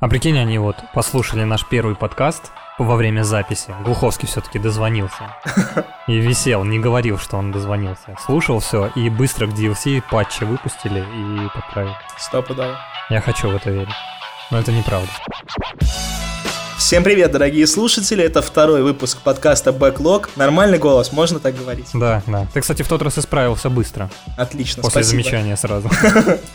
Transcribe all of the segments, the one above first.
А прикинь, они вот послушали наш первый подкаст во время записи. Глуховский все-таки дозвонился. И висел, не говорил, что он дозвонился. Слушал все и быстро к DLC патчи выпустили и подправили. Стопудово. Я хочу в это верить. Но это неправда. Всем привет, дорогие слушатели, это второй выпуск подкаста Backlog. Нормальный голос, можно так говорить? Да, да. Ты, кстати, в тот раз исправился быстро. Отлично, После спасибо. замечания сразу.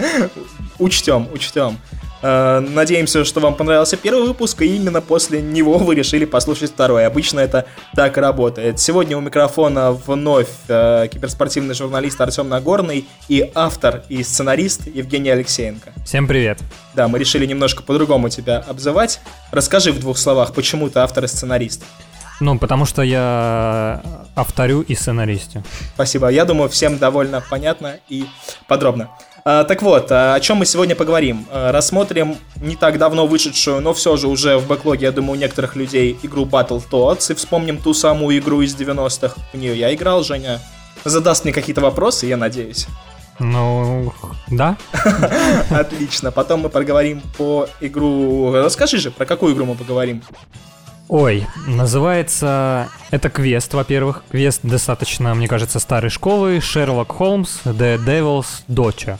Учтем, учтем. Э, Надеемся, что вам понравился первый выпуск, и именно после него вы решили послушать второй. Обычно это так работает. Сегодня у микрофона вновь э, киберспортивный журналист Артем Нагорный и автор и сценарист Евгений Алексеенко. Всем привет. Да, мы решили немножко по-другому тебя обзывать. Расскажи в двух словах, почему ты автор и сценарист. Ну, потому что я авторю и сценаристю. Спасибо. Я думаю, всем довольно понятно и подробно. А, так вот, а, о чем мы сегодня поговорим? А, рассмотрим не так давно вышедшую, но все же уже в бэклоге, я думаю, у некоторых людей игру Battletoads, и вспомним ту самую игру из 90-х. В нее я играл, Женя задаст мне какие-то вопросы, я надеюсь. Ну, да. Отлично. Потом мы поговорим по игру... Расскажи же, про какую игру мы поговорим? Ой, называется... Это квест, во-первых. Квест достаточно, мне кажется, старой школы. Шерлок Холмс, The Devil's Dodge.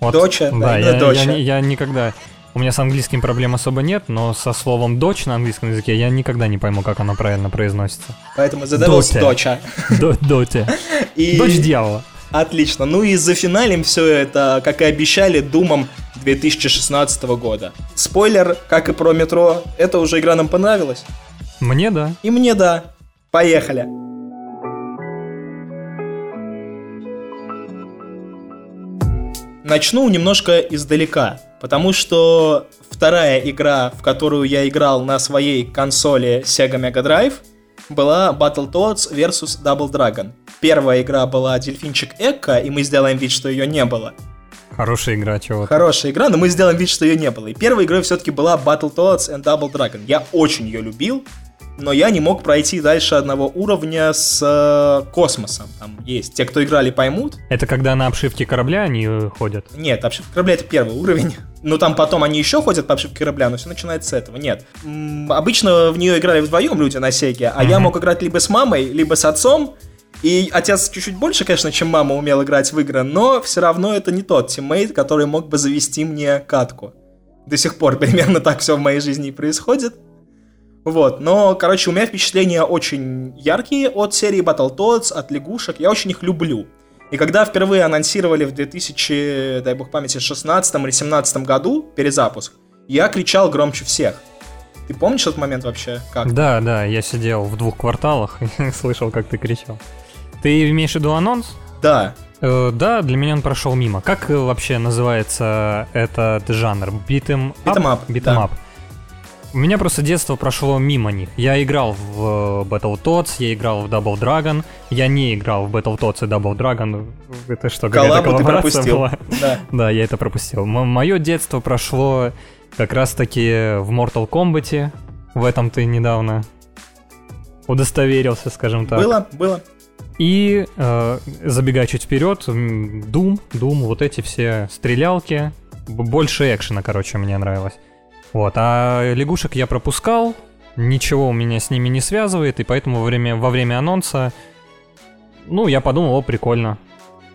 Вот, Доча, да, да, я, Доча. я не- я никогда... У меня с английским проблем особо нет, но со словом дочь на английском языке я никогда не пойму, как оно правильно произносится. Поэтому The Devil's. Доча. До- Доте. И... Дочь дьявола. Отлично. Ну и зафиналим все это, как и обещали, Думом 2016 года. Спойлер, как и про метро, эта уже игра нам понравилась. Мне да. И мне да. Поехали. Начну немножко издалека, потому что вторая игра, в которую я играл на своей консоли Sega Mega Drive, была Battletoads vs Double Dragon. Первая игра была Дельфинчик Экко, и мы сделаем вид, что ее не было. Хорошая игра, чего Хорошая игра, но мы сделаем вид, что ее не было. И первой игрой все-таки была Battletoads and Double Dragon. Я очень ее любил, но я не мог пройти дальше одного уровня с э, космосом. Там есть. Те, кто играли, поймут. Это когда на обшивке корабля они э, ходят. Нет, обшивка корабля это первый уровень. Ну там потом они еще ходят по обшивке корабля, но все начинается с этого. Нет. Обычно в нее играли вдвоем люди на Сеге, а я мог играть либо с мамой, либо с отцом. И отец чуть-чуть больше, конечно, чем мама умел играть в игры, но все равно это не тот тиммейт, который мог бы завести мне катку. До сих пор примерно так все в моей жизни и происходит. Вот, но, короче, у меня впечатления очень яркие от серии Battletoads, от лягушек, я очень их люблю. И когда впервые анонсировали в 2000, дай бог памяти, 16 или 17 году, перезапуск, я кричал громче всех. Ты помнишь этот момент вообще? Как? Да, да, я сидел в двух кварталах и слышал, как ты кричал. Ты имеешь в виду анонс? Да. Э, да, для меня он прошел мимо. Как э, вообще называется этот жанр? Beat 'em up, Битым да. ап. У меня просто детство прошло мимо них. Я играл в э, Battletoads, я играл в Double Dragon, я не играл в Battletoads и Double Dragon. Это что, какая-то коллаборация пропустил. была? Да. Да, я это пропустил. Мое детство прошло как раз-таки в Mortal Kombat. В этом ты недавно удостоверился, скажем так. Было, было. И э, забегая чуть вперед, м, Doom, Doom, вот эти все стрелялки, больше экшена, короче, мне нравилось. Вот, а лягушек я пропускал, ничего у меня с ними не связывает, и поэтому во время, во время анонса, ну, я подумал, о, прикольно.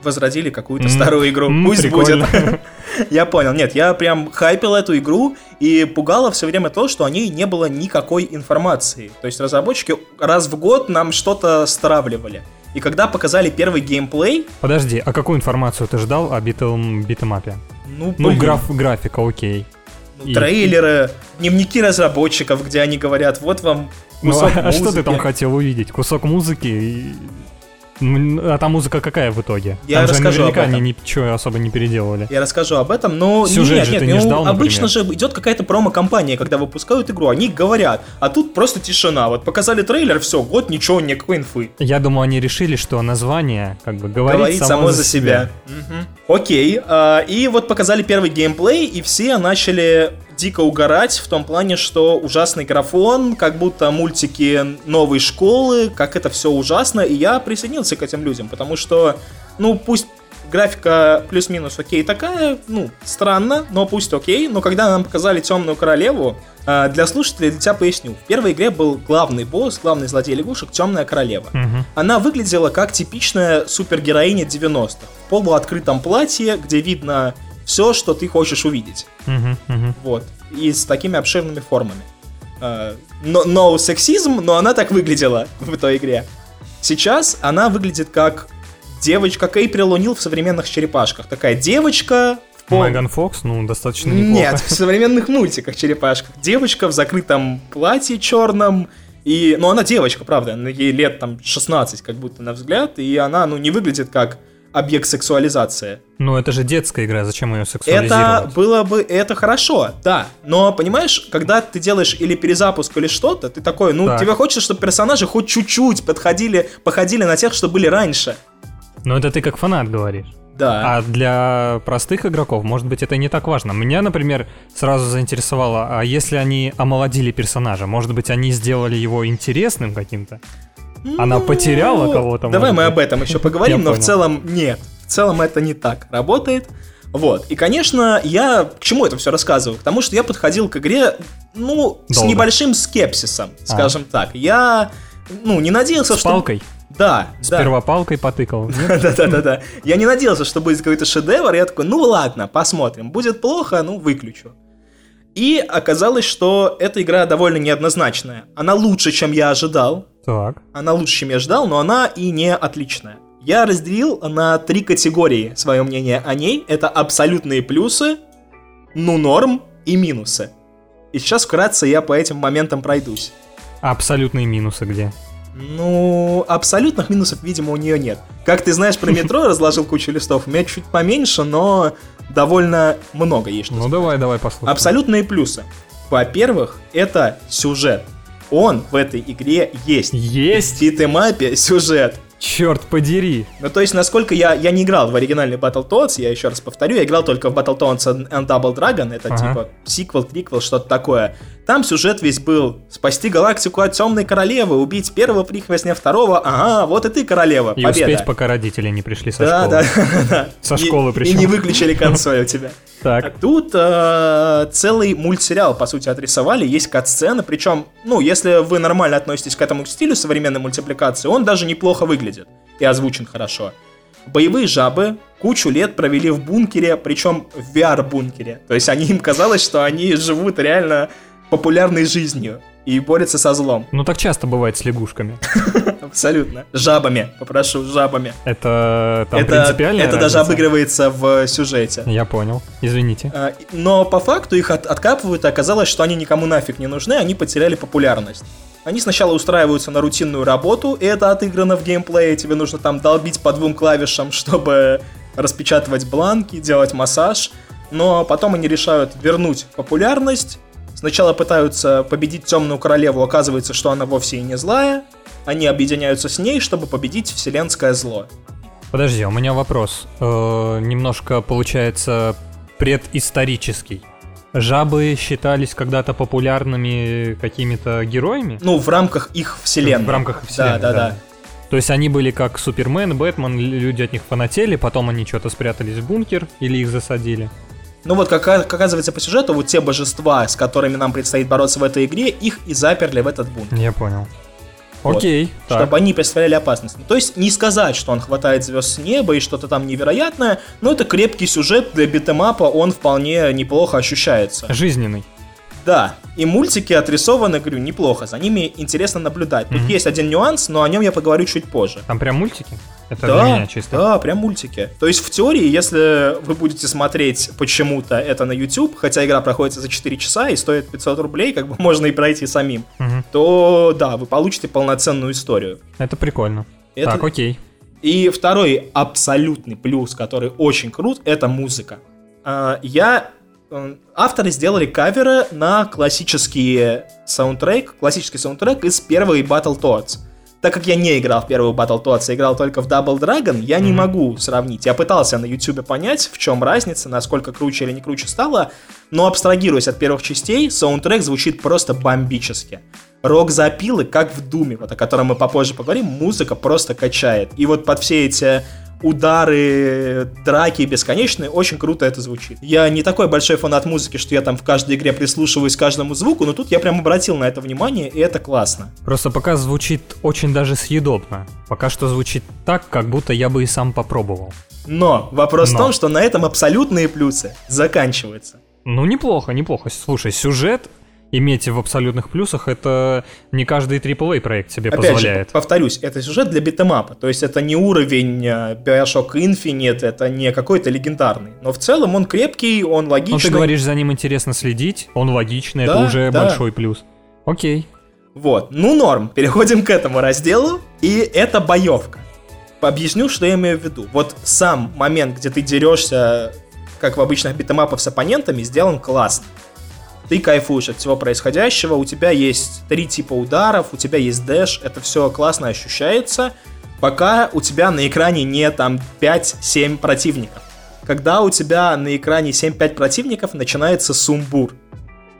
Возродили какую-то М, старую игру. м, Пусть прикольно. будет. Я понял. Нет, я прям хайпил эту игру и пугало все время то, что о ней не было никакой информации. То есть разработчики раз в год нам что-то стравливали. И когда показали первый геймплей, Подожди, а какую информацию ты ждал о битом, битэмапе? ну, Ну, граф, графика, окей. Ну, и- трейлеры, дневники разработчиков, где они говорят, вот вам Ну, кусок а что ты музыки». там хотел увидеть? Кусок музыки? и- А та музыка какая в итоге? Я там же расскажу наверняка об этом. они ничего особо не переделали. Я расскажу об этом, но Сюжет нет, же нет, ты не ну, ждал, обычно например? же идет какая-то промо-компания, когда выпускают игру, они говорят, а тут просто тишина. Вот показали трейлер, все, год ничего, никакой инфы. Я думаю, они решили, что название как бы говорит, Говорит само, за себя. Мгм. Окей, а, и вот показали первый геймплей, и все начали дико угорать в том плане, что ужасный графон, как будто мультики новой школы, как это все ужасно, и я присоединился к этим людям, потому что, ну, пусть графика плюс-минус окей такая, ну, странно, но пусть окей. Но когда нам показали Темную Королеву, э, для слушателей, для тебя поясню. В первой игре был главный босс, главный злодей лягушек, Темная Королева. Мгм. Она выглядела как типичная супергероиня 90-х. В полуоткрытом платье, где видно все, что ты хочешь увидеть. Вот. И с такими обширными формами. Э, Но no сексизм, но она так выглядела в той игре. Сейчас она выглядит как девочка, как Эйприл О'Нил в современных черепашках. Такая девочка в пол- Меган Фокс, ну, достаточно неплохо. Нет, в современных мультиках черепашках. Девочка в закрытом платье черном. И, ну, она девочка, правда, ей лет там 16, как будто на взгляд, и она, ну, не выглядит как объект сексуализации. Ну, это же детская игра, зачем ее Это сексуализировать? было бы, это хорошо, да. Но, понимаешь, когда ты делаешь или перезапуск, или что-то, ты такой, ну, Так. тебе хочется, чтобы персонажи хоть чуть-чуть подходили, походили на тех, что были раньше. Но это ты как фанат говоришь. Да. А для простых игроков, может быть, это не так важно. Меня, например, сразу заинтересовало, а если они омолодили персонажа, может быть, они сделали его интересным каким-то? Она потеряла кого-то, Давай мы об этом еще поговорим, но в целом нет. В целом это не так работает. Вот. И, конечно, я к чему это все рассказываю? К тому, что я подходил к игре, ну, с Долго. небольшим скепсисом, скажем так. Я, ну, не надеялся, С что... палкой? Да, да. Сперва палкой потыкал. Нет? Да-да-да-да. Я не надеялся, что будет какой-то шедевр. Я такой, ну ладно, посмотрим. Будет плохо, ну выключу. И оказалось, что эта игра довольно неоднозначная. Она лучше, чем я ожидал. Так. Она лучше, чем я ждал, но она и не отличная. Я разделил на три категории свое мнение о ней. Это абсолютные плюсы, ну норм и минусы. И сейчас вкратце я по этим моментам пройдусь. А абсолютные минусы где? Ну, абсолютных минусов, видимо, у нее нет. Как ты знаешь про метро, разложил кучу листов, у меня чуть поменьше, но довольно много есть. что Ну сказать. давай, давай послушаем. Абсолютные плюсы. Во-первых, это сюжет. Он в этой игре есть. Есть! В битэмапе сюжет. Черт подери! Ну, то есть, насколько я, я не играл в оригинальный Battletoads, я еще раз повторю, я играл только в Battletoads and Double Dragon, это Ага. типа сиквел, триквел, что-то такое. Там сюжет весь был спасти галактику от темной королевы, убить первого прихвостня, второго, ага, вот и ты королева, И победа. успеть, пока родители не пришли со да, школы. да, да. Со И- школы И причем. не выключили консоль у тебя. Так. тут э, целый мультсериал, по сути, отрисовали, есть кат-сцены, причем, ну, если вы нормально относитесь к этому стилю современной мультипликации, он даже неплохо выглядит и озвучен хорошо. Боевые жабы кучу лет провели в бункере, причем в VR-бункере. То есть они им казалось, что они живут реально популярной жизнью и борются со злом. Ну так часто бывает с лягушками. Абсолютно. Жабами, попрошу, жабами. Это там это принципиальная это даже разница? обыгрывается в сюжете. Я понял. Извините. А, Но по факту их от- откапывают, и оказалось, что они никому нафиг не нужны, они потеряли популярность. Они сначала устраиваются на рутинную работу, и это отыграно в геймплее, тебе нужно там долбить по двум клавишам, чтобы распечатывать бланки, делать массаж, но потом они решают вернуть популярность, сначала пытаются победить Темную Королеву, оказывается, что она вовсе и не злая, они объединяются с ней, чтобы победить вселенское зло. Подожди, у меня вопрос. Э, немножко получается предисторический. Жабы считались когда-то популярными какими-то героями? Ну, в рамках их вселенной. В рамках вселенной, Да, да, да. То есть они были как Супермен, Бэтмен, люди от них фанатели, потом они что-то спрятались в бункер или их засадили. Ну вот, как, как оказывается по сюжету, вот те божества, с которыми нам предстоит бороться в этой игре, их и заперли в этот бункер. Я понял. Вот. Окей, так. Чтобы они представляли опасность. Ну, То есть не сказать, что он хватает звезд с неба и что-то там невероятное, но это крепкий сюжет для битэмапа, он вполне неплохо ощущается. Жизненный. Да, и мультики отрисованы, говорю, неплохо, за ними интересно наблюдать. Тут Мгм. есть один нюанс, но о нем я поговорю чуть позже. Там прям мультики? Это да, для меня чисто. да, прям мультики. То есть в теории, если вы будете смотреть почему-то это на YouTube, хотя игра проходит за 4 часа и стоит 500 рублей, как бы можно и пройти самим, Мгм. то да, вы получите полноценную историю. Это прикольно. Это- Так, окей. И второй абсолютный плюс, который очень крут, это музыка. А, Я... Авторы сделали каверы на классический саундтрек, классический саундтрек из первой Battletoads. Так как я не играл в первую Battletoads, а играл только в Double Dragon, я не могу сравнить. Я пытался на YouTube понять, в чем разница, насколько круче или не круче стало, но абстрагируясь от первых частей, саундтрек звучит просто бомбически. Рок-запилы, как в Думе, вот о котором мы попозже поговорим, музыка просто качает. И вот под все эти удары, драки бесконечные, очень круто это звучит. Я не такой большой фанат музыки, что я там в каждой игре прислушиваюсь к каждому звуку, но тут я прям обратил на это внимание, и это классно. Просто пока звучит очень даже съедобно. Пока что звучит так, как будто я бы и сам попробовал. Но вопрос Но. в том, что на этом абсолютные плюсы заканчиваются. Ну, неплохо, неплохо. Слушай, сюжет иметь в абсолютных плюсах, это не каждый AAA проект себе Опять позволяет. Же, повторюсь, это сюжет для битэмапа, то есть это не уровень э, Bioshock Infinite, это не какой-то легендарный, но в целом он крепкий, он логичный. Ну ты говоришь, за ним интересно следить, он логичный, да, это уже да. большой плюс. Окей. Вот, ну норм, переходим к этому разделу, и это боевка. Объясню, что я имею в виду. Вот сам момент, где ты дерешься, как в обычных битэмапах с оппонентами, сделан классно ты кайфуешь от всего происходящего, у тебя есть три типа ударов, у тебя есть дэш, это все классно ощущается, пока у тебя на экране не там 5-7 противников. Когда у тебя на экране 7-5 противников, начинается сумбур.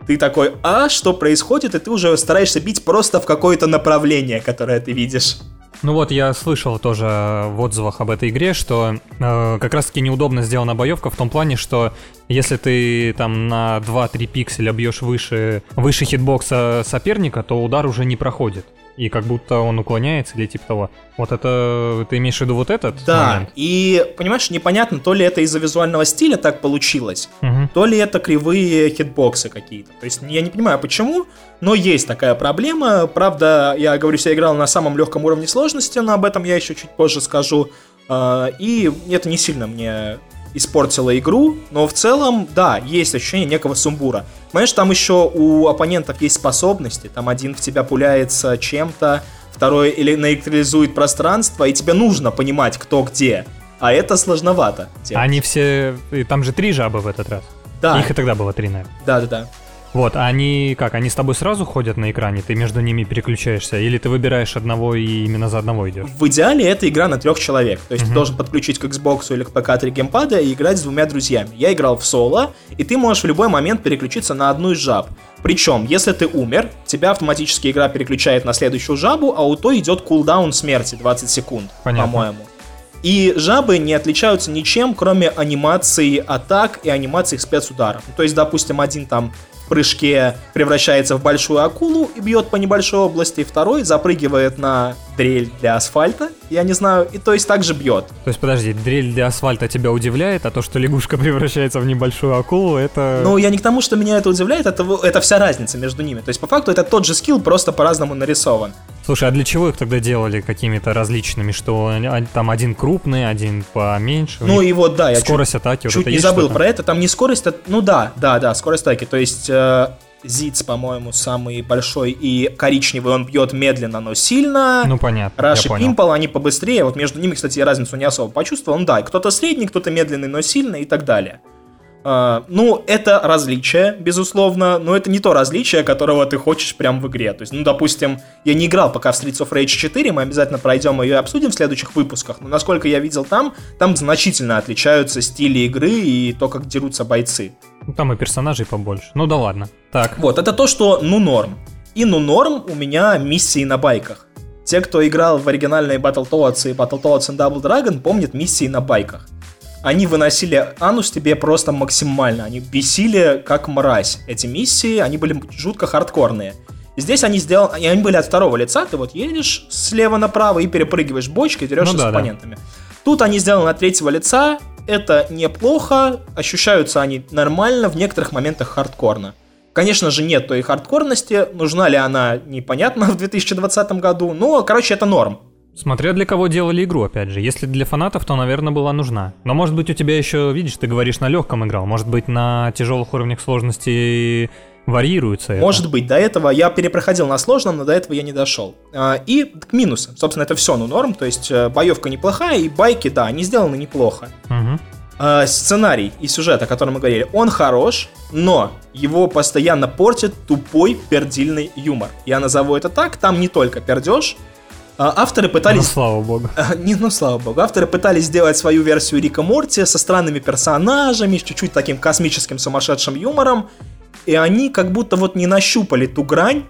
Ты такой, а что происходит? И ты уже стараешься бить просто в какое-то направление, которое ты видишь. Ну вот, я слышал тоже в отзывах об этой игре, что э, как раз-таки неудобно сделана боевка в том плане, что если ты там на 2-3 пикселя бьешь выше, выше хитбокса соперника, то удар уже не проходит и как будто он уклоняется или типа того. Вот это, ты имеешь в виду вот этот Да, момент? и, понимаешь, непонятно, то ли это из-за визуального стиля так получилось, угу. то ли это кривые хитбоксы какие-то. То есть я не понимаю, почему, но есть такая проблема. Правда, я говорю, я играл на самом легком уровне сложности, но об этом я еще чуть позже скажу. А, и это не сильно мне испортила игру, но в целом, да, есть ощущение некого сумбура. Понимаешь, там еще у оппонентов есть способности, там один в тебя пуляется чем-то, второй или наэлектризует пространство, и тебе нужно понимать, кто где. А это сложновато. Делать. Они все... Там же три жабы в этот раз. Да. Их и тогда было три, наверное. Да-да-да. Вот, а они как, они с тобой сразу ходят на экране, ты между ними переключаешься, или ты выбираешь одного и именно за одного идешь? В идеале это игра на трех человек, то есть uh-huh. ты должен подключить к Xbox или к ПК 3 геймпада и играть с двумя друзьями. Я играл в соло, и ты можешь в любой момент переключиться на одну из жаб. Причем, если ты умер, тебя автоматически игра переключает на следующую жабу, а у той идет кулдаун смерти 20 секунд, по-моему. И жабы не отличаются ничем, кроме анимации атак и анимации спецударов. То есть, допустим, один там прыжке превращается в большую акулу и бьет по небольшой области, второй запрыгивает на дрель для асфальта, я не знаю, и то есть также бьет. То есть, подожди, дрель для асфальта тебя удивляет, а то, что лягушка превращается в небольшую акулу, это... Ну, я не к тому, что меня это удивляет, это, это вся разница между ними. То есть, по факту, это тот же скилл, просто по-разному нарисован. Слушай, а для чего их тогда делали какими-то различными, что там один крупный, один поменьше? Ну и вот, да, я скорость чуть, атаки. Чуть вот не забыл про это, там не скорость, а, ну да, да, да, скорость атаки, то есть э, Зиц, по-моему, самый большой и коричневый, он бьет медленно, но сильно. Ну, понятно. Раш и Пимпл, они побыстрее. Вот между ними, кстати, я разницу не особо почувствовал. Ну, да, кто-то средний, кто-то медленный, но сильный и так далее. Uh, ну, это различие, безусловно, но это не то различие, которого ты хочешь прям в игре. То есть, ну, допустим, я не играл пока в Streets of Rage 4, мы обязательно пройдем ее и обсудим в следующих выпусках, но насколько я видел там, там значительно отличаются стили игры и то, как дерутся бойцы. Ну, там и персонажей побольше. Ну да ладно. Так. Вот, это то, что ну норм. И ну норм у меня миссии на байках. Те, кто играл в оригинальные Battletoads и Battletoads and Double Dragon, помнят миссии на байках. Они выносили анус тебе просто максимально. Они бесили как мразь. Эти миссии, они были жутко хардкорные. Здесь они сделали, они были от второго лица, ты вот едешь слева направо и перепрыгиваешь бочкой, дерешься ну, да, с оппонентами. Да. Тут они сделаны от третьего лица, это неплохо, ощущаются они нормально, в некоторых моментах хардкорно. Конечно же, нет той хардкорности, нужна ли она, непонятно в 2020 году, но, короче, это норм. Смотря для кого делали игру, опять же. Если для фанатов, то, наверное, была нужна. Но, может быть, у тебя еще, видишь, ты говоришь, на легком играл. Может быть, на тяжелых уровнях сложности варьируется. Может это. быть, до этого я перепроходил на сложном, но до этого я не дошел. А, и к минусам. Собственно, это все, ну, норм. То есть, э, боевка неплохая, и байки, да, они сделаны неплохо. Угу. Сценарий и сюжет, о котором мы говорили, он хорош, но его постоянно портит тупой пердильный юмор. Я назову это так, там не только пердеж, авторы пытались... Ну, слава богу. Не, ну, слава богу. Авторы пытались сделать свою версию Рика Морти со странными персонажами, с чуть-чуть таким космическим сумасшедшим юмором, и они как будто вот не нащупали ту грань,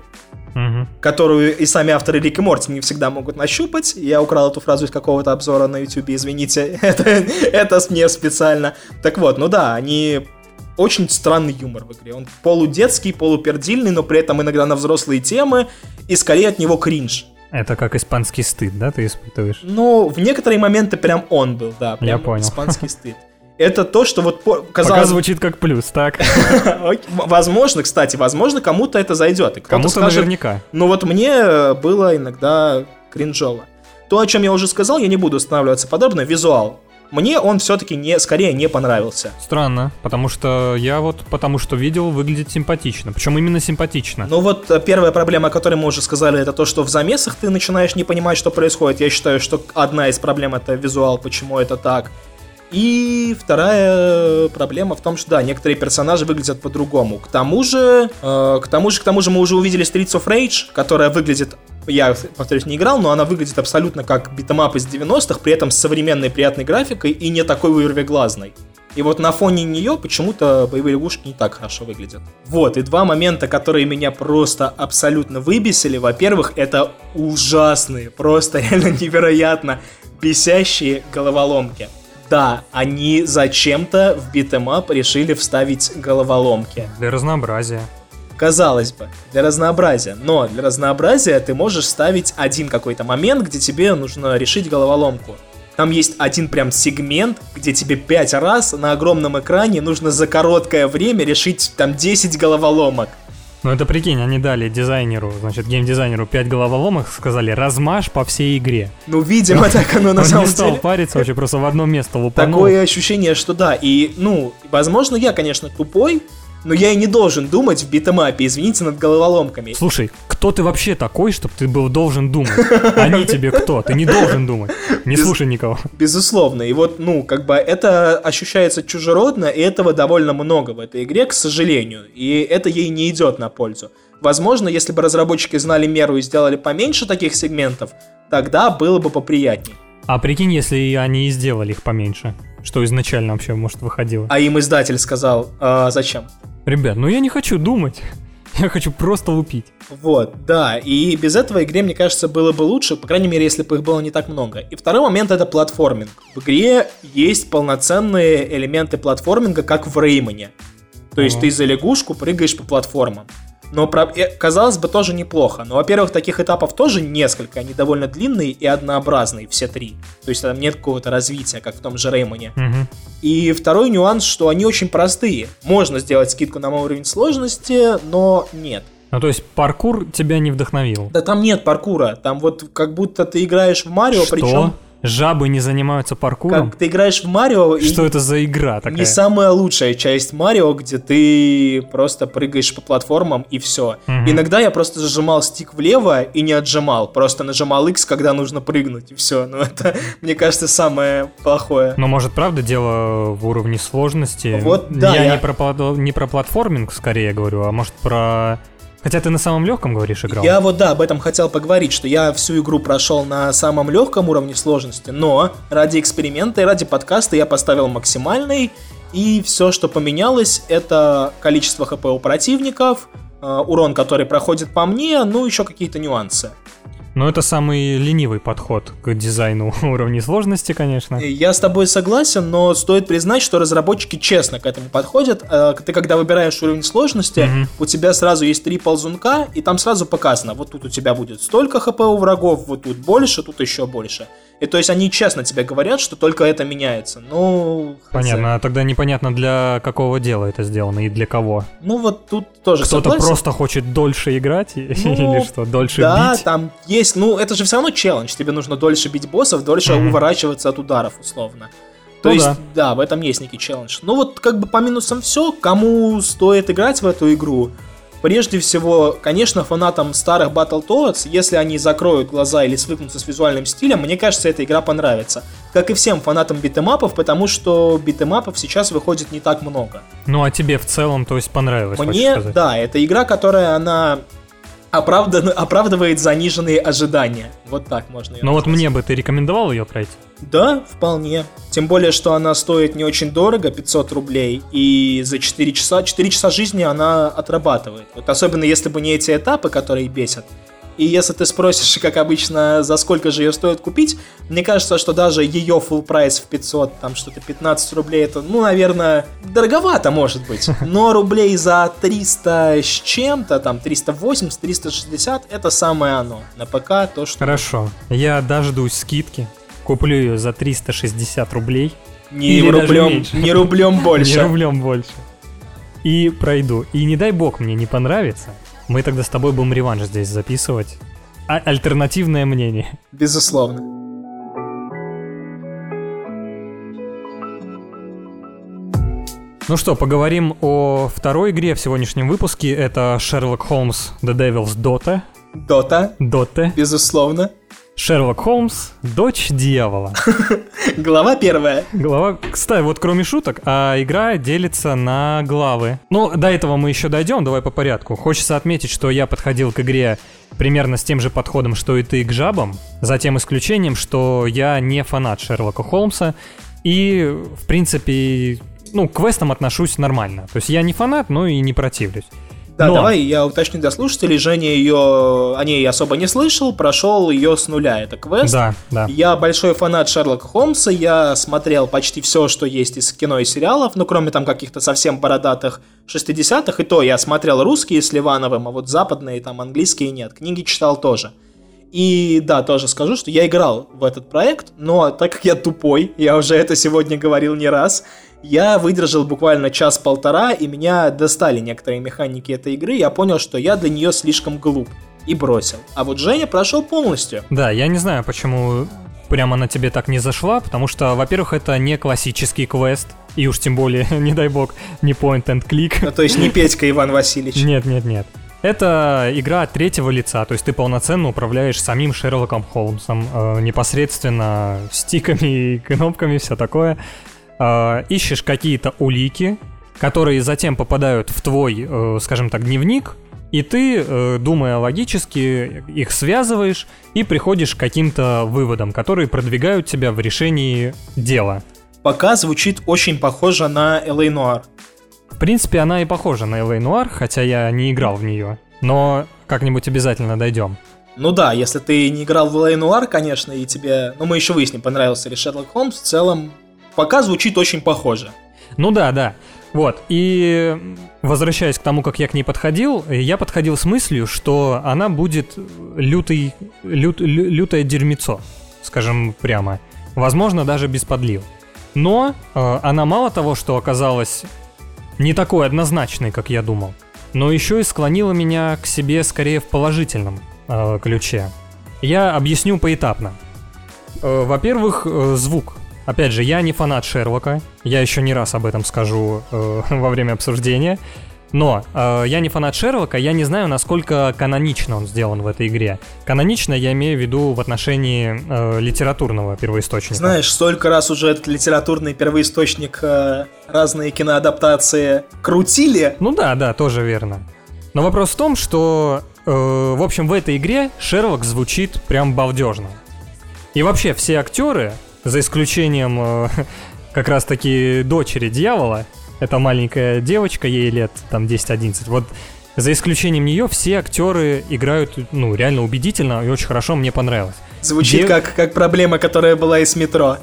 Мгм. которую и сами авторы Рик и Морти не всегда могут нащупать. Я украл эту фразу из какого-то обзора на YouTube, извините, это, это мне специально. Так вот, ну да, они очень странный юмор в игре. Он полудетский, полупердильный, но при этом иногда на взрослые темы, и скорее от него кринж. Это как испанский стыд, да, ты испытываешь? Ну, в некоторые моменты прям он был, да. Я понял. Испанский стыд. Это то, что вот по- Пока казалось... звучит как плюс, так? Возможно, кстати, возможно, кому-то это зайдет. Кому-то наверняка. Ну вот мне э, было иногда кринжово. То, о чем я уже сказал, я не буду останавливаться подробно. Визуал. Мне он все-таки не, скорее не понравился. Странно, потому что я вот потому что видел, выглядит симпатично. Причем именно симпатично. Ну вот э, первая проблема, о которой мы уже сказали, это то, что в замесах ты начинаешь не понимать, что происходит. Я считаю, что одна из проблем это визуал, почему это так. И вторая проблема в том, что да, некоторые персонажи выглядят по-другому. К тому же, э, к тому же, к тому же мы уже увидели Streets of Rage, которая выглядит, я повторюсь, не играл, но она выглядит абсолютно как beat 'em up из 90-х, при этом с современной приятной графикой и не такой вырвиглазной. И вот на фоне нее почему-то боевые лягушки не так хорошо выглядят. Вот, и два момента, которые меня просто абсолютно выбесили. Во-первых, это ужасные, просто реально невероятно бесящие головоломки. Да, они зачем-то в beat 'em up решили вставить головоломки. Для разнообразия. Казалось бы, для разнообразия. Но для разнообразия ты можешь ставить один какой-то момент, где тебе нужно решить головоломку. Там есть один прям сегмент, где тебе пять раз на огромном экране нужно за короткое время решить там 10 головоломок. Ну это прикинь, они дали дизайнеру, значит, геймдизайнеру 5 головоломок, сказали, размажь по всей игре. Ну, видимо, так оно на Он самом не стал деле. париться вообще, просто в одно место лупанул. Такое ощущение, что да. И, ну, возможно, я, конечно, тупой, но я и не должен думать в битэмапе, извините, над головоломками. Слушай, кто ты вообще такой, чтобы ты был должен думать? Они тебе кто? Ты не должен думать. Не Без- слушай никого. Безусловно. И вот, ну, как бы это ощущается чужеродно, и этого довольно много в этой игре, к сожалению. И это ей не идет на пользу. Возможно, если бы разработчики знали меру и сделали поменьше таких сегментов, тогда было бы поприятней. А прикинь, если они и сделали их поменьше. Что изначально вообще, может, выходило. А им издатель сказал, «А, зачем? Ребят, ну я не хочу думать. Я хочу просто лупить. Вот, да, и без этого игре, мне кажется, было бы лучше, по крайней мере, если бы их было не так много. И второй момент это платформинг. В игре есть полноценные элементы платформинга, как в Реймоне. То есть ты за лягушку прыгаешь по платформам. Но, про- э, казалось бы, тоже неплохо. Но, во-первых, таких этапов тоже несколько. Они довольно длинные и однообразные, все три. То есть там нет какого-то развития, как в том же Реймоне. Мгм. И второй нюанс, что они очень простые. Можно сделать скидку на уровень сложности, но нет. Ну то есть паркур тебя не вдохновил. Да там нет паркура. Там вот как будто ты играешь в Марио, Что? причем Жабы не занимаются паркуром? как ты играешь в Марио, и Что это за игра такая? не самая лучшая часть Марио, где ты просто прыгаешь по платформам и все. Мгм. Иногда я просто зажимал стик влево и не отжимал, просто нажимал X, когда нужно прыгнуть и все. Ну это, мне кажется, самое плохое. Но может правда дело в уровне сложности? Вот, да, я, я- Не, про, не про платформинг скорее говорю, а может про... Хотя ты на самом легком говоришь играл. Я вот да, об этом хотел поговорить, что я всю игру прошел на самом легком уровне сложности, но ради эксперимента и ради подкаста я поставил максимальный, и все, что поменялось, это количество хп у противников, э, урон, который проходит по мне, ну еще какие-то нюансы. Но это самый ленивый подход к дизайну уровней сложности, конечно. Я с тобой согласен, но стоит признать, что разработчики честно к этому подходят. Э, Ты когда выбираешь уровень сложности, Мгм. у тебя сразу есть три ползунка, и там сразу показано, вот тут у тебя будет столько хп у врагов, вот тут больше, тут еще больше. И то есть они честно тебе говорят, что только это меняется. Ну. Понятно, а тогда непонятно для какого дела это сделано и для кого. Ну вот тут тоже Кто-то согласен. просто хочет дольше играть Ну, или что, дольше да, бить? там есть, ну это же все равно челлендж, тебе нужно дольше бить боссов, дольше Мгм. уворачиваться от ударов, условно. То Ну есть, да. да. в этом есть некий челлендж. Ну вот как бы по минусам все, кому стоит играть в эту игру, Прежде всего, конечно, фанатам старых Battletoads, если они закроют глаза или свыкнутся с визуальным стилем, мне кажется, эта игра понравится. Как и всем фанатам битэмапов, потому что битэмапов сейчас выходит не так много. Ну а тебе в целом, то есть понравилось, Мне, да, это игра, которая, она оправдан, оправдывает заниженные ожидания. Вот так можно ее Ну вот мне бы ты рекомендовал ее пройти? Да, вполне. Тем более, что она стоит не очень дорого, 500 рублей, и за 4 часа, 4 часа жизни она отрабатывает. Вот особенно если бы не эти этапы, которые бесят. И если ты спросишь, как обычно, за сколько же ее стоит купить, мне кажется, что даже ее full прайс в 500, там что-то 15 рублей, это, ну, наверное, дороговато может быть. Но рублей за 300 с чем-то, там 380, 360, это самое оно. На ПК то, что... Хорошо, я дождусь скидки, куплю ее за 360 рублей. Не рублем, не рублем больше. Не рублем больше. И пройду. И не дай бог мне не понравится, мы тогда с тобой будем реванш здесь записывать. А альтернативное мнение. Безусловно. Ну что, поговорим о второй игре в сегодняшнем выпуске. Это Sherlock Holmes The Devil's Dota. Дота. Дота. Безусловно. Шерлок Холмс, дочь дьявола. Глава первая. Глава, кстати, вот кроме шуток, а игра делится на главы. Ну, до этого мы еще дойдем, давай по порядку. Хочется отметить, что я подходил к игре примерно с тем же подходом, что и ты к жабам, за тем исключением, что я не фанат Шерлока Холмса, и, в принципе, ну, к квестам отношусь нормально. То есть я не фанат, но и не противлюсь. Да, Но... давай я уточню для слушателей. Женя ее о ней особо не слышал, прошел ее с нуля. Это квест. Да, да. Я большой фанат Шерлока Холмса. Я смотрел почти все, что есть из кино и сериалов, ну, кроме там каких-то совсем бородатых 60-х. И то я смотрел русские с Ливановым, а вот западные, там английские нет. Книги читал тоже. И да, тоже скажу, что я играл в этот проект, но так как я тупой, я уже это сегодня говорил не раз, я выдержал буквально час-полтора, и меня достали некоторые механики этой игры, я понял, что я для нее слишком глуп, и бросил. А вот Женя прошел полностью. Да, я не знаю, почему прямо на тебе так не зашла, потому что, во-первых, это не классический квест, и уж тем более, не дай бог, не point and click. Ну, то есть не Петька Иван Васильевич. Нет, нет, нет. Это игра от третьего лица, то есть ты полноценно управляешь самим Шерлоком Холмсом, э, непосредственно стиками и кнопками, все такое э, ищешь какие-то улики, которые затем попадают в твой, э, скажем так, дневник, и ты, э, думая логически, их связываешь и приходишь к каким-то выводам, которые продвигают тебя в решении дела. Пока звучит очень похоже на L.A. Noir. В принципе, она и похожа на L.A. Noir, хотя я не играл в нее. Но как-нибудь обязательно дойдем. Ну да, если ты не играл в. Noir, конечно, и тебе... Ну, мы еще выясним, понравился ли Шерлок Холмс, в целом пока звучит очень похоже. Ну да, да. Вот, и возвращаясь к тому, как я к ней подходил, я подходил с мыслью, что она будет лютый, лют, лю, лютое дерьмецо, скажем прямо. Возможно, даже без подлил. Но э, она мало того, что оказалась не такой однозначной, как я думал, но еще и склонила меня к себе скорее в положительном э, ключе. Я объясню поэтапно. Э, во-первых, э, звук. Опять же, я не фанат Шерлока, я еще не раз об этом скажу э, во время обсуждения. Но э, я не фанат Шерлока, я не знаю, насколько канонично он сделан в этой игре. Канонично я имею в виду в отношении э, литературного первоисточника. Знаешь, столько раз уже этот литературный первоисточник э, разные киноадаптации крутили. Ну да, да, тоже верно. Но вопрос в том, что, э, в общем, в этой игре Шерлок звучит прям балдежно. И вообще все актеры, за исключением э, как раз-таки дочери дьявола. Это маленькая девочка, ей лет там 10-11. Вот за исключением нее все актеры играют, ну, реально убедительно и очень хорошо, мне понравилось. Звучит Дев... как, как проблема, которая была из метро.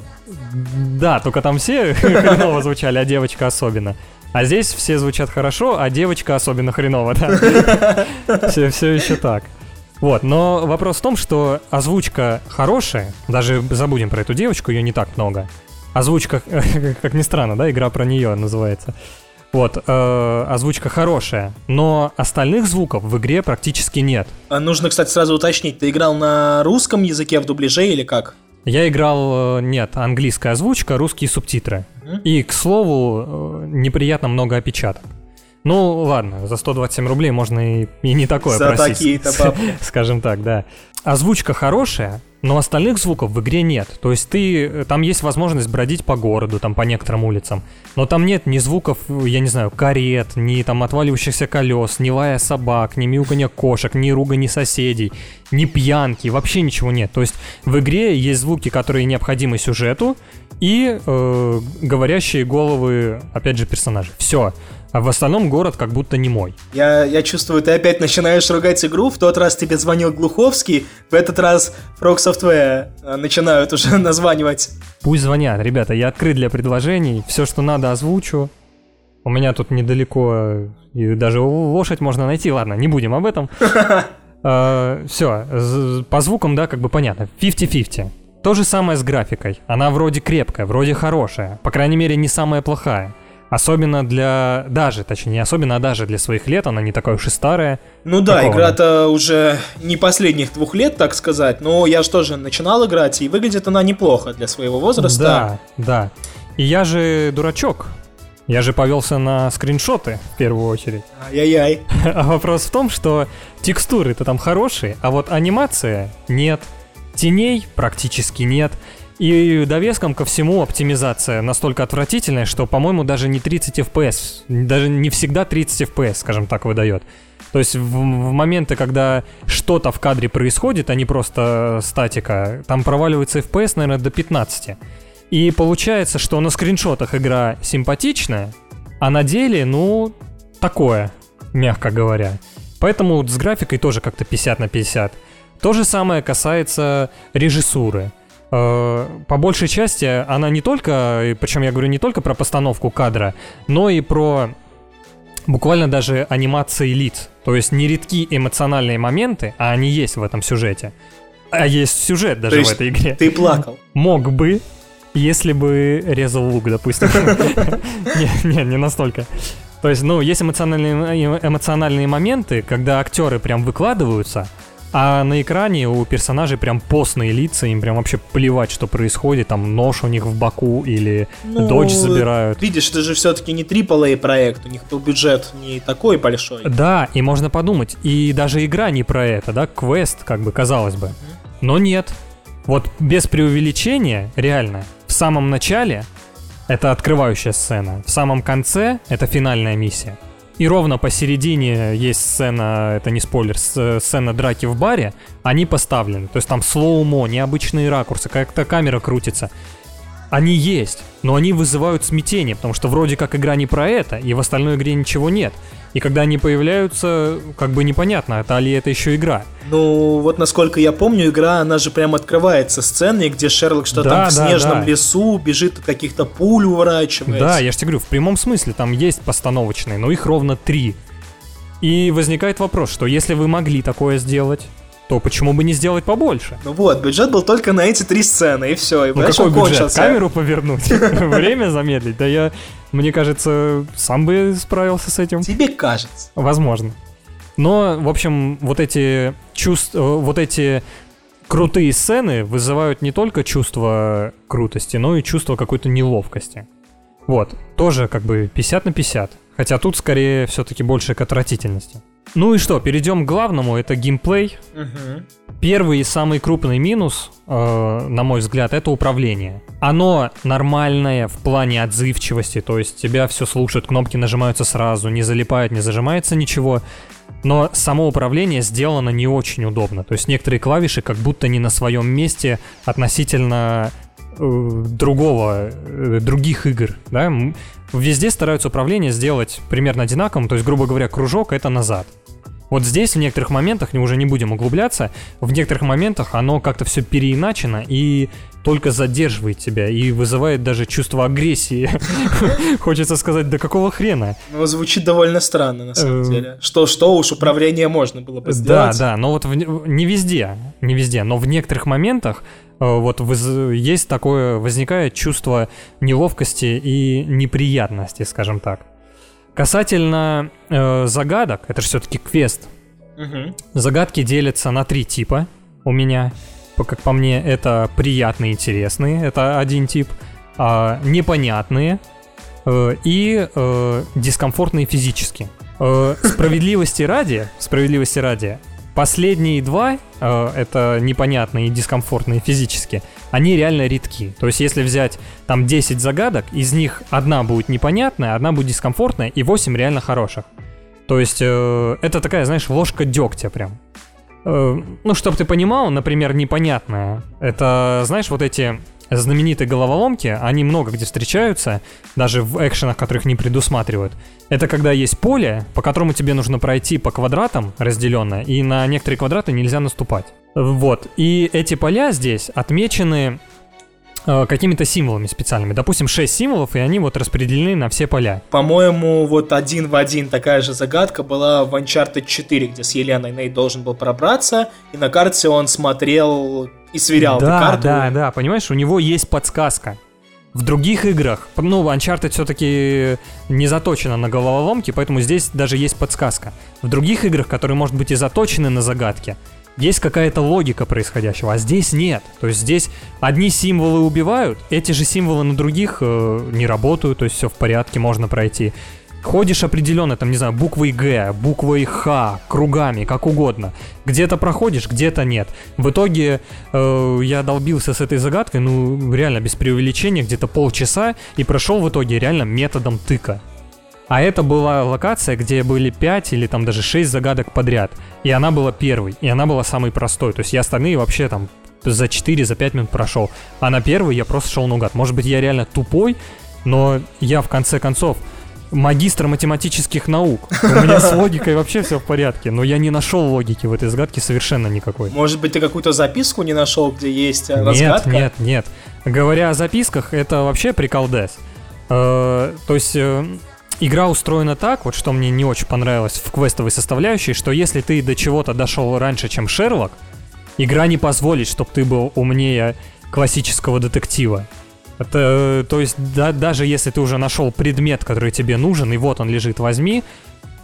Да, только там все хреново звучали, а девочка особенно. А здесь все звучат хорошо, а девочка особенно хреново, да. Все, все еще так. Вот, но вопрос в том, что озвучка хорошая, даже забудем про эту девочку, ее не так много. Озвучка, как ни странно, да, игра про нее называется. Вот, э, озвучка хорошая, но остальных звуков в игре практически нет. А нужно, кстати, сразу уточнить, ты играл на русском языке в дубляже или как? Я играл, э, нет, английская озвучка, русские субтитры. Mm-hmm. И, к слову, э, неприятно много опечаток. Ну, ладно, за 127 рублей можно и, и не такое За просить. такие-то бабки. Скажем так, да. Озвучка хорошая, но остальных звуков в игре нет. То есть ты, там есть возможность бродить по городу, там по некоторым улицам. Но там нет ни звуков, я не знаю, карет, ни там отваливающихся колес, ни лая собак, ни мяуканья кошек, ни ругани соседей, ни пьянки, вообще ничего нет. То есть в игре есть звуки, которые необходимы сюжету, и э, говорящие головы, опять же, персонажей. Все. А в остальном город как будто не мой. Я, я чувствую, ты опять начинаешь ругать игру. В тот раз тебе звонил Глуховский, в этот раз Frog Software э, начинают уже названивать. Пусть звонят, ребята, я открыт для предложений. Все, что надо, озвучу. У меня тут недалеко, э, и даже лошадь можно найти. Ладно, не будем об этом. Все, по звукам, да, как бы понятно. 50-50. То же самое с графикой. Она вроде крепкая, вроде хорошая. По крайней мере, не самая плохая. Особенно для... Даже, точнее, не особенно, а даже для своих лет она не такая уж и старая. Ну да, игра-то уже не последних двух лет, так сказать, но я же тоже начинал играть, и выглядит она неплохо для своего возраста. Да, да. И я же дурачок. Я же повелся на скриншоты в первую очередь. Ай-яй-яй. А вопрос в том, что текстуры-то там хорошие, а вот анимация нет. Теней практически нет. И довеском ко всему оптимизация настолько отвратительная, что, по-моему, даже не 30 FPS, даже не всегда 30 FPS, скажем так, выдает. То есть в, в моменты, когда что-то в кадре происходит, а не просто статика, там проваливается FPS, наверное, до 15. И получается, что на скриншотах игра симпатичная, а на деле, ну, такое, мягко говоря. Поэтому с графикой тоже как-то 50 на 50. То же самое касается режиссуры. Э, по большей части она не только, причем я говорю не только про постановку кадра, но и про буквально даже анимации лиц. То есть нередки эмоциональные моменты, а они есть в этом сюжете. А есть сюжет даже в этой игре. Ты плакал. Мог бы, если бы резал лук, допустим. Не, не настолько. То есть, ну, есть эмоциональные, эмоциональные моменты, когда актеры прям выкладываются, а на экране у персонажей прям постные лица, им прям вообще плевать, что происходит, там нож у них в боку или ну, дочь забирают. Видишь, это же все-таки не AAA проект, у них был бюджет не такой большой. Да, и можно подумать, и даже игра не про это, да, квест, как бы, казалось бы. Но нет. Вот без преувеличения, реально, в самом начале это открывающая сцена, в самом конце это финальная миссия. И ровно посередине есть сцена, это не спойлер, сцена драки в баре, они поставлены. То есть там слоумо, необычные ракурсы, как-то камера крутится. Они есть, но они вызывают смятение, потому что вроде как игра не про это, и в остальной игре ничего нет. И когда они появляются, как бы непонятно, это ли это еще игра. Ну, вот насколько я помню, игра, она же прям открывается сценой, где Шерлок что-то да, там в да, снежном да. лесу бежит от каких-то пуль уворачивается. Да, я же тебе говорю, в прямом смысле там есть постановочные, но их ровно три. И возникает вопрос, что если вы могли такое сделать, то почему бы не сделать побольше? Ну вот, бюджет был только на эти три сцены, и все. И ну какой бюджет? Кончился. Камеру повернуть? Время замедлить? Да я, мне кажется, сам бы справился с этим. Тебе кажется. Возможно. Но, в общем, вот эти чувства, вот эти крутые сцены вызывают не только чувство крутости, но и чувство какой-то неловкости. Вот, тоже как бы 50 на 50. Хотя тут скорее все-таки больше к отвратительности. Ну и что, перейдем к главному, это геймплей. Угу. Первый и самый крупный минус, э, на мой взгляд, это управление. Оно нормальное в плане отзывчивости, то есть тебя все слушают, кнопки нажимаются сразу, не залипает, не зажимается ничего. Но само управление сделано не очень удобно. То есть некоторые клавиши как будто не на своем месте относительно э, другого, э, других игр. Да? Везде стараются управление сделать примерно одинаковым, то есть, грубо говоря, кружок — это назад. Вот здесь в некоторых моментах, мы уже не будем углубляться, в некоторых моментах оно как-то все переиначено и только задерживает тебя и вызывает даже чувство агрессии. Хочется сказать, да какого хрена? Ну, звучит довольно странно, на самом эм. деле. Что, что уж управление можно было бы сделать. Да, да, но вот не везде, не везде, но в некоторых моментах э, вот есть такое, возникает чувство неловкости и неприятности, скажем так. Касательно э, загадок, это же все-таки квест. Угу. Загадки делятся на три типа у меня. Как по мне, это приятные, интересные, это один тип. А, непонятные, э, и э, дискомфортные физически. Э, справедливости ради, справедливости ради, последние два, э, это непонятные и дискомфортные физически, они реально редки. То есть если взять там 10 загадок, из них одна будет непонятная, одна будет дискомфортная и 8 реально хороших. То есть э, это такая, знаешь, ложка дегтя прям. Э, ну, чтобы ты понимал, например, непонятное. Это, знаешь, вот эти знаменитые головоломки, они много где встречаются, даже в экшенах, которых не предусматривают. Это когда есть поле, по которому тебе нужно пройти по квадратам разделенное, и на некоторые квадраты нельзя наступать. Вот. И эти поля здесь отмечены какими-то символами специальными. Допустим, 6 символов, и они вот распределены на все поля. По-моему, вот один в один такая же загадка была в Uncharted 4, где с Еленой Нейт должен был пробраться, и на карте он смотрел и сверял да, эту карту. Да, да, понимаешь, у него есть подсказка. В других играх, ну, Uncharted все-таки не заточена на головоломки, поэтому здесь даже есть подсказка. В других играх, которые, может быть, и заточены на загадки, есть какая-то логика происходящего, а здесь нет. То есть здесь одни символы убивают, эти же символы на других э, не работают, то есть все в порядке, можно пройти. Ходишь определенно, там, не знаю, буквой Г, буквой Х, кругами, как угодно. Где-то проходишь, где-то нет. В итоге э, я долбился с этой загадкой, ну, реально, без преувеличения, где-то полчаса, и прошел в итоге реально методом тыка. А это была локация, где были 5 или там даже 6 загадок подряд. И она была первой, и она была самой простой. То есть я остальные вообще там за 4, за 5 минут прошел. А на первый я просто шел наугад. Может быть, я реально тупой, но я в конце концов магистр математических наук. У меня с логикой вообще все в порядке, но я не нашел логики в этой загадке совершенно никакой. Может быть, ты какую-то записку не нашел, где есть э, нет, разгадка? Нет, нет, Говоря о записках, это вообще прикол Дэс. Э, то есть... Э, игра устроена так, вот что мне не очень понравилось в квестовой составляющей, что если ты до чего-то дошел раньше, чем Шерлок, игра не позволит, чтобы ты был умнее классического детектива. Это, то есть, да, даже если ты уже нашел предмет, который тебе нужен, и вот он лежит, возьми.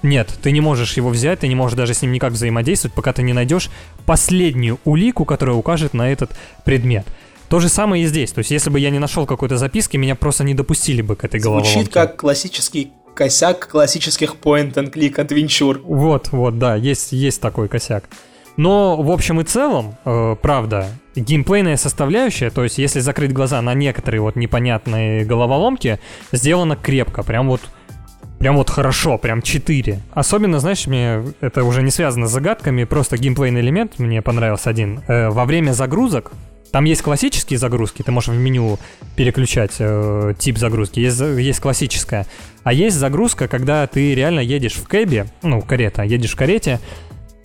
Нет, ты не можешь его взять, ты не можешь даже с ним никак взаимодействовать, пока ты не найдешь последнюю улику, которая укажет на этот предмет. То же самое и здесь. То есть, если бы я не нашел какой-то записки, меня просто не допустили бы к этой головоломке. Звучит как классический косяк классических point-and-click adventure. Вот, вот, да, есть, есть такой косяк. Но, в общем и целом, э, правда, геймплейная составляющая, то есть если закрыть глаза на некоторые вот непонятные головоломки, сделана крепко, прям вот Прям вот хорошо, прям 4. Особенно, знаешь, мне это уже не связано с загадками, просто геймплейный элемент мне понравился один. Э, во время загрузок, там есть классические загрузки, ты можешь в меню переключать э, тип загрузки, есть, есть классическая. А есть загрузка, когда ты реально едешь в кэбе, ну, карета, едешь в карете,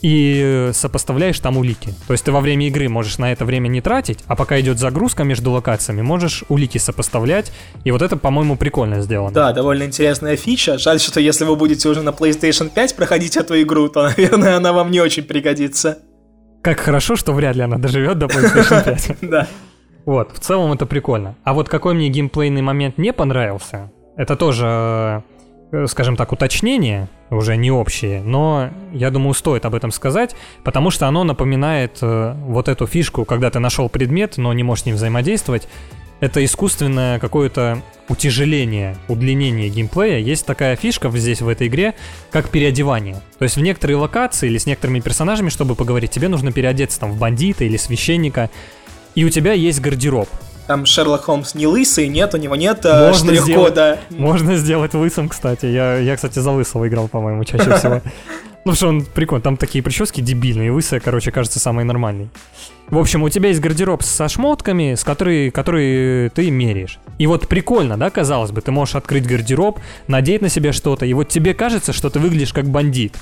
и сопоставляешь там улики. То есть ты во время игры можешь на это время не тратить, а пока идет загрузка между локациями, можешь улики сопоставлять. И вот это, по-моему, прикольно сделано. Да, довольно интересная фича. Жаль, что если вы будете уже на PlayStation 5 проходить эту игру, то, наверное, она вам не очень пригодится. Как хорошо, что вряд ли она доживет до PlayStation 5. Да. Вот, в целом это прикольно. А вот какой мне геймплейный момент не понравился, это тоже Э, скажем так, уточнения, уже не общие, но я думаю, стоит об этом сказать, потому что оно напоминает э, вот эту фишку, когда ты нашел предмет, но не можешь с ним взаимодействовать. Это искусственное какое-то утяжеление, удлинение геймплея. Есть такая фишка здесь в этой игре, как переодевание. То есть в некоторые локации или с некоторыми персонажами, чтобы поговорить, тебе нужно переодеться там в бандита или священника, и у тебя есть гардероб там Шерлок Холмс не лысый, нет, у него нет э, можно. Сделать, можно сделать лысым, кстати. Я, я, кстати, за лысого играл, по-моему, чаще всего. Ну, что он прикольный, там такие прически дебильные, лысая, короче, кажется, самый нормальный. В общем, у тебя есть гардероб со шмотками, с которой, которые ты меряешь. И вот прикольно, да, казалось бы, ты можешь открыть гардероб, надеть на себя что-то, и вот тебе кажется, что ты выглядишь как бандит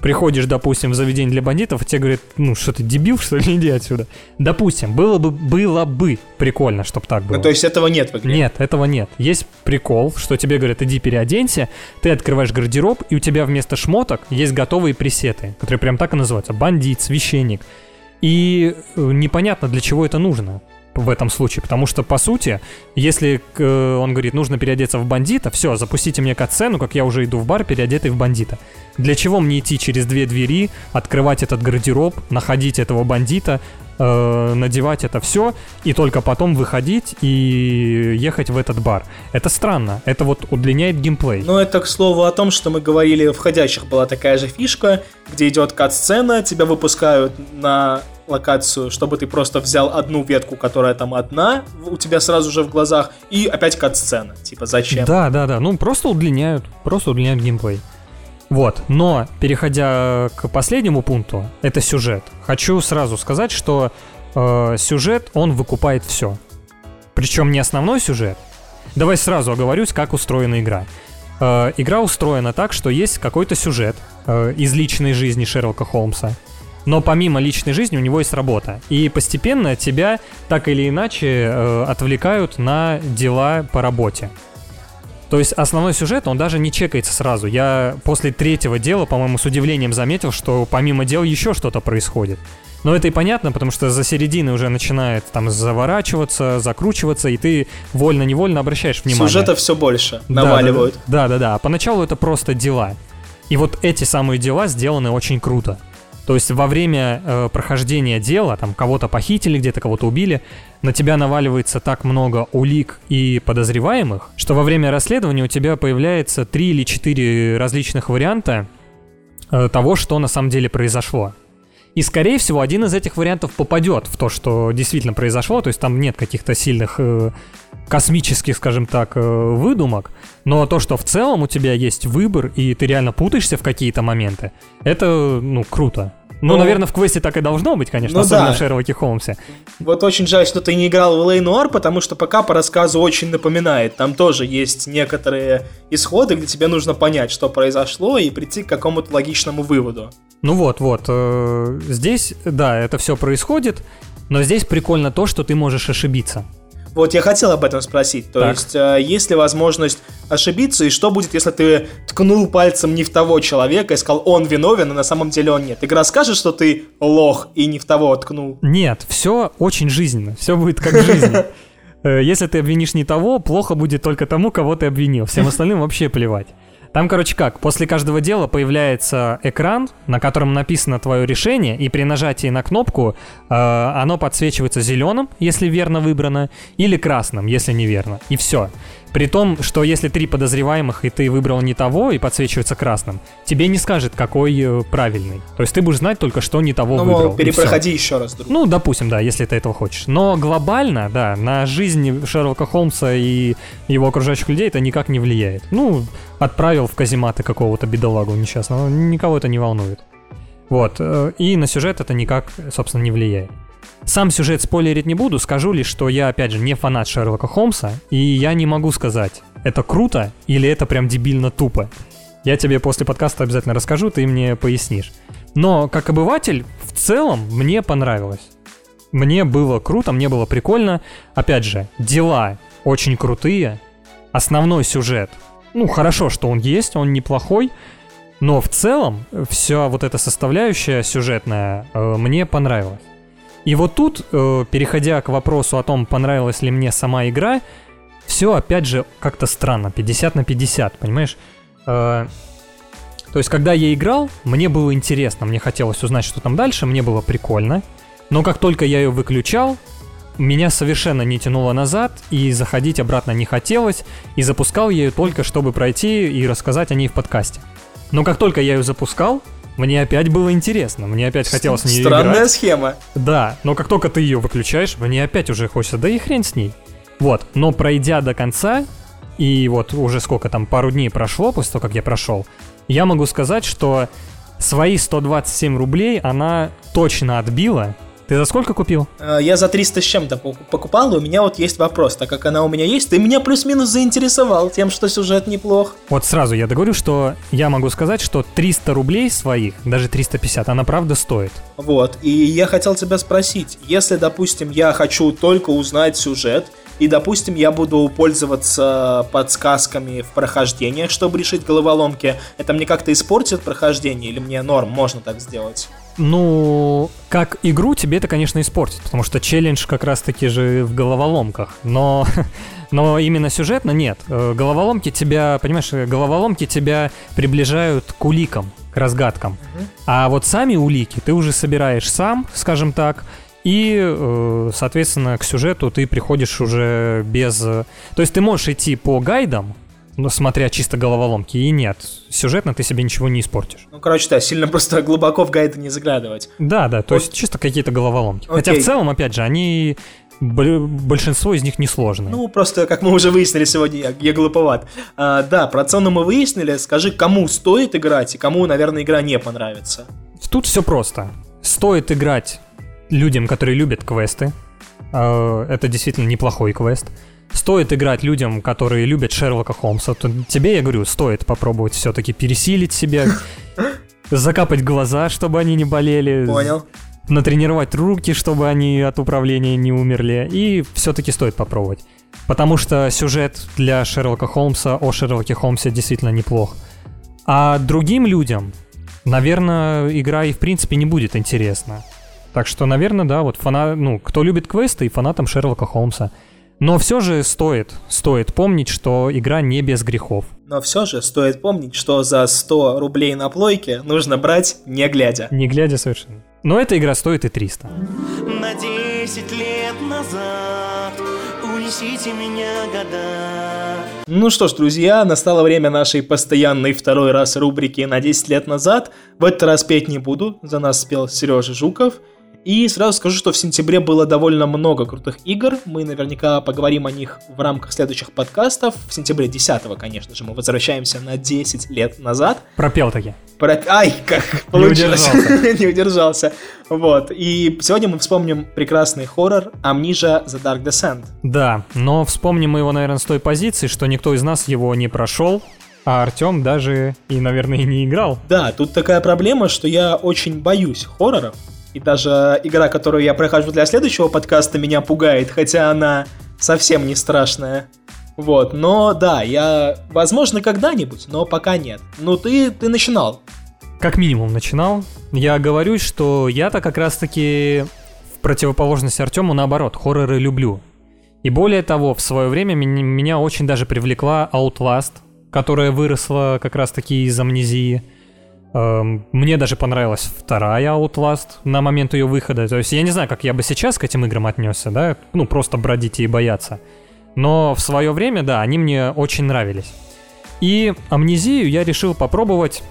приходишь, допустим, в заведение для бандитов, и тебе говорят, ну что ты дебил, что ли, иди отсюда. Допустим, было бы, было бы прикольно, чтобы так было. Ну, то есть этого нет в игре? Нет, этого нет. Есть прикол, что тебе говорят, иди переоденься, ты открываешь гардероб, и у тебя вместо шмоток есть готовые пресеты, которые прям так и называются. Бандит, священник. И э, непонятно, для чего это нужно в этом случае, потому что, по сути, если э, он говорит, нужно переодеться в бандита, все, запустите мне катсцену, как я уже иду в бар, переодетый в бандита. Для чего мне идти через две двери, открывать этот гардероб, находить этого бандита, э, надевать это все и только потом выходить и ехать в этот бар. Это странно. Это вот удлиняет геймплей. Но это, к слову, о том, что мы говорили в «Входящих» была такая же фишка, где идет кат-сцена, тебя выпускают на локацию, чтобы ты просто взял одну ветку, которая там одна, у тебя сразу же в глазах, и опять кат-сцена. Типа, зачем? Да, да, да. Ну, просто удлиняют, просто удлиняют геймплей. Вот, но переходя к последнему пункту, это сюжет. Хочу сразу сказать, что э, сюжет, он выкупает все. Причем не основной сюжет. Давай сразу оговорюсь, как устроена игра. Э, игра устроена так, что есть какой-то сюжет э, из личной жизни Шерлока Холмса. Но помимо личной жизни у него есть работа. И постепенно тебя так или иначе э, отвлекают на дела по работе. То есть основной сюжет, он даже не чекается сразу. Я после третьего дела, по-моему, с удивлением заметил, что помимо дел еще что-то происходит. Но это и понятно, потому что за серединой уже начинает там заворачиваться, закручиваться, и ты вольно-невольно обращаешь внимание. Сюжета все больше наваливают. Да-да-да. А поначалу это просто дела. И вот эти самые дела сделаны очень круто. То есть во время э, прохождения дела, там кого-то похитили, где-то кого-то убили, на тебя наваливается так много улик и подозреваемых, что во время расследования у тебя появляется три или четыре различных варианта э, того, что на самом деле произошло. И, скорее всего, один из этих вариантов попадет в то, что действительно произошло, то есть там нет каких-то сильных э, космических, скажем так, э, выдумок, но то, что в целом у тебя есть выбор, и ты реально путаешься в какие-то моменты, это, ну, круто. Ну, ну, наверное, в квесте так и должно быть, конечно, ну, особенно да. в Шерлоке Холмсе. Вот очень жаль, что ты не играл в Лей Нуар, потому что пока по рассказу очень напоминает. Там тоже есть некоторые исходы, где тебе нужно понять, что произошло, и прийти к какому-то логичному выводу. Ну вот, вот. Э, здесь, да, это все происходит, но здесь прикольно то, что ты можешь ошибиться. Вот я хотел об этом спросить. То так. есть, э, есть ли возможность ошибиться, и что будет, если ты ткнул пальцем не в того человека и сказал, он виновен, а на самом деле он нет? Игра скажет, что ты лох и не в того ткнул? Нет, все очень жизненно, все будет как жизнь. Э, если ты обвинишь не того, плохо будет только тому, кого ты обвинил. Всем остальным вообще плевать. Там, короче, как, после каждого дела появляется экран, на котором написано твое решение, и при нажатии на кнопку э, оно подсвечивается зеленым, если верно выбрано, или красным, если неверно. И все. При том, что если три подозреваемых, и ты выбрал не того, и подсвечивается красным, тебе не скажет, какой э, правильный. То есть ты будешь знать только, что не того ну, выбрал. перепроходи еще раз. Друг. Ну, допустим, да, если ты этого хочешь. Но глобально, да, на жизнь Шерлока Холмса и его окружающих людей это никак не влияет. Ну, отправил в казематы какого-то бедолагу несчастного, никого это не волнует. Вот, э, и на сюжет это никак, собственно, не влияет. Сам сюжет спойлерить не буду, скажу лишь, что я, опять же, не фанат Шерлока Холмса, и я не могу сказать, это круто или это прям дебильно тупо. Я тебе после подкаста обязательно расскажу, ты мне пояснишь. Но как обыватель, в целом, мне понравилось. Мне было круто, мне было прикольно. Опять же, дела очень крутые. Основной сюжет. Ну, хорошо, что он есть, он неплохой. Но в целом, вся вот эта составляющая сюжетная э, мне понравилась. И вот тут, э, переходя к вопросу о том, понравилась ли мне сама игра, все опять же как-то странно, 50 на 50, понимаешь? Э, то есть, когда я играл, мне было интересно, мне хотелось узнать, что там дальше, мне было прикольно. Но как только я ее выключал, меня совершенно не тянуло назад, и заходить обратно не хотелось, и запускал я ее только, чтобы пройти и рассказать о ней в подкасте. Но как только я ее запускал, мне опять было интересно, мне опять хотелось в нее Странная играть. схема. Да, но как только ты ее выключаешь, мне опять уже хочется, да и хрен с ней. Вот, но пройдя до конца, и вот уже сколько там, пару дней прошло после того, как я прошел, я могу сказать, что свои 127 рублей она точно отбила, ты за сколько купил? Э, я за 300 с чем-то покупал, и у меня вот есть вопрос. Так как она у меня есть, ты меня плюс-минус заинтересовал тем, что сюжет неплох. Вот сразу я договорю, что я могу сказать, что 300 рублей своих, даже 350, она правда стоит. Вот, и я хотел тебя спросить, если, допустим, я хочу только узнать сюжет, и, допустим, я буду пользоваться подсказками в прохождениях, чтобы решить головоломки, это мне как-то испортит прохождение или мне норм, можно так сделать? Ну, как игру тебе это, конечно, испортит, потому что челлендж как раз-таки же в головоломках. Но, но именно сюжетно нет. Э, головоломки тебя, понимаешь, головоломки тебя приближают к уликам, к разгадкам. А вот сами улики ты уже собираешь сам, скажем так, И, э, соответственно, к сюжету ты приходишь уже без... То есть ты можешь идти по гайдам, но смотря чисто головоломки, и нет, сюжетно ты себе ничего не испортишь. Ну, короче, да, сильно просто глубоко в гайды не заглядывать. Да, да, то есть чисто какие-то головоломки. Хотя в целом, опять же, они большинство из них несложные. Ну, просто, как мы уже выяснили сегодня, я, я глуповат. А, да, про цену мы выяснили. Скажи, кому стоит играть и кому, наверное, игра не понравится. Тут все просто. Стоит играть людям, которые любят квесты. А, это действительно неплохой квест. Стоит играть людям, которые любят Шерлока Холмса. То тебе, я говорю, стоит попробовать все-таки пересилить себя, закапать глаза, чтобы они не болели. Понял натренировать руки, чтобы они от управления не умерли, и все-таки стоит попробовать. Потому что сюжет для Шерлока Холмса о Шерлоке Холмсе действительно неплох. А другим людям, наверное, игра и в принципе не будет интересна. Так что, наверное, да, вот фанат, ну, кто любит квесты и фанатам Шерлока Холмса. Но все же стоит, стоит помнить, что игра не без грехов. Но все же стоит помнить, что за 100 рублей на плойке нужно брать не глядя. Не глядя совершенно. Но эта игра стоит и 300. На 10 лет назад унесите меня года. Ну что ж, друзья, настало время нашей постоянной второй раз рубрики на 10 лет назад. В этот раз петь не буду, за нас спел Сережа Жуков. И сразу скажу, что в сентябре было довольно много крутых игр. Мы наверняка поговорим о них в рамках следующих подкастов. В сентябре 10 конечно же, мы возвращаемся на 10 лет назад. Пропел таки. Про... Ай, как получилось. Не удержался. Не удержался. Вот. И сегодня мы вспомним прекрасный хоррор Amnesia The Dark Descent. Да, но вспомним мы его, наверное, с той позиции, что никто из нас его не прошел, а Артем даже и, наверное, не играл. Да, тут такая проблема, что я очень боюсь хорроров. И даже игра, которую я прохожу для следующего подкаста, меня пугает, хотя она совсем не страшная. Вот, но да, я, возможно, когда-нибудь, но пока нет. Ну, ты, ты начинал. Как минимум начинал. Я говорю, что я-то как раз-таки в противоположность Артему, наоборот, хорроры люблю. И более того, в свое время меня очень даже привлекла Outlast, которая выросла как раз-таки из амнезии. Эм, мне даже понравилась вторая Outlast на момент ее выхода. То есть я не знаю, как я бы сейчас к этим играм отнесся, да, ну просто бродить и бояться. Но в свое время, да, они мне очень нравились. И амнезию я решил попробовать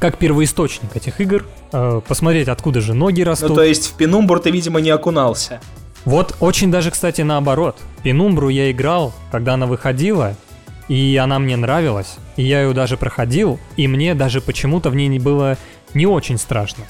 как первоисточник этих игр, э, посмотреть, откуда же ноги растут. Ну, то есть в Пенумбру ты, видимо, не окунался. Вот очень даже, кстати, наоборот. Пенумбру я играл, когда она выходила, и она мне нравилась, и я ее даже проходил, и мне даже почему-то в ней не было не очень страшно.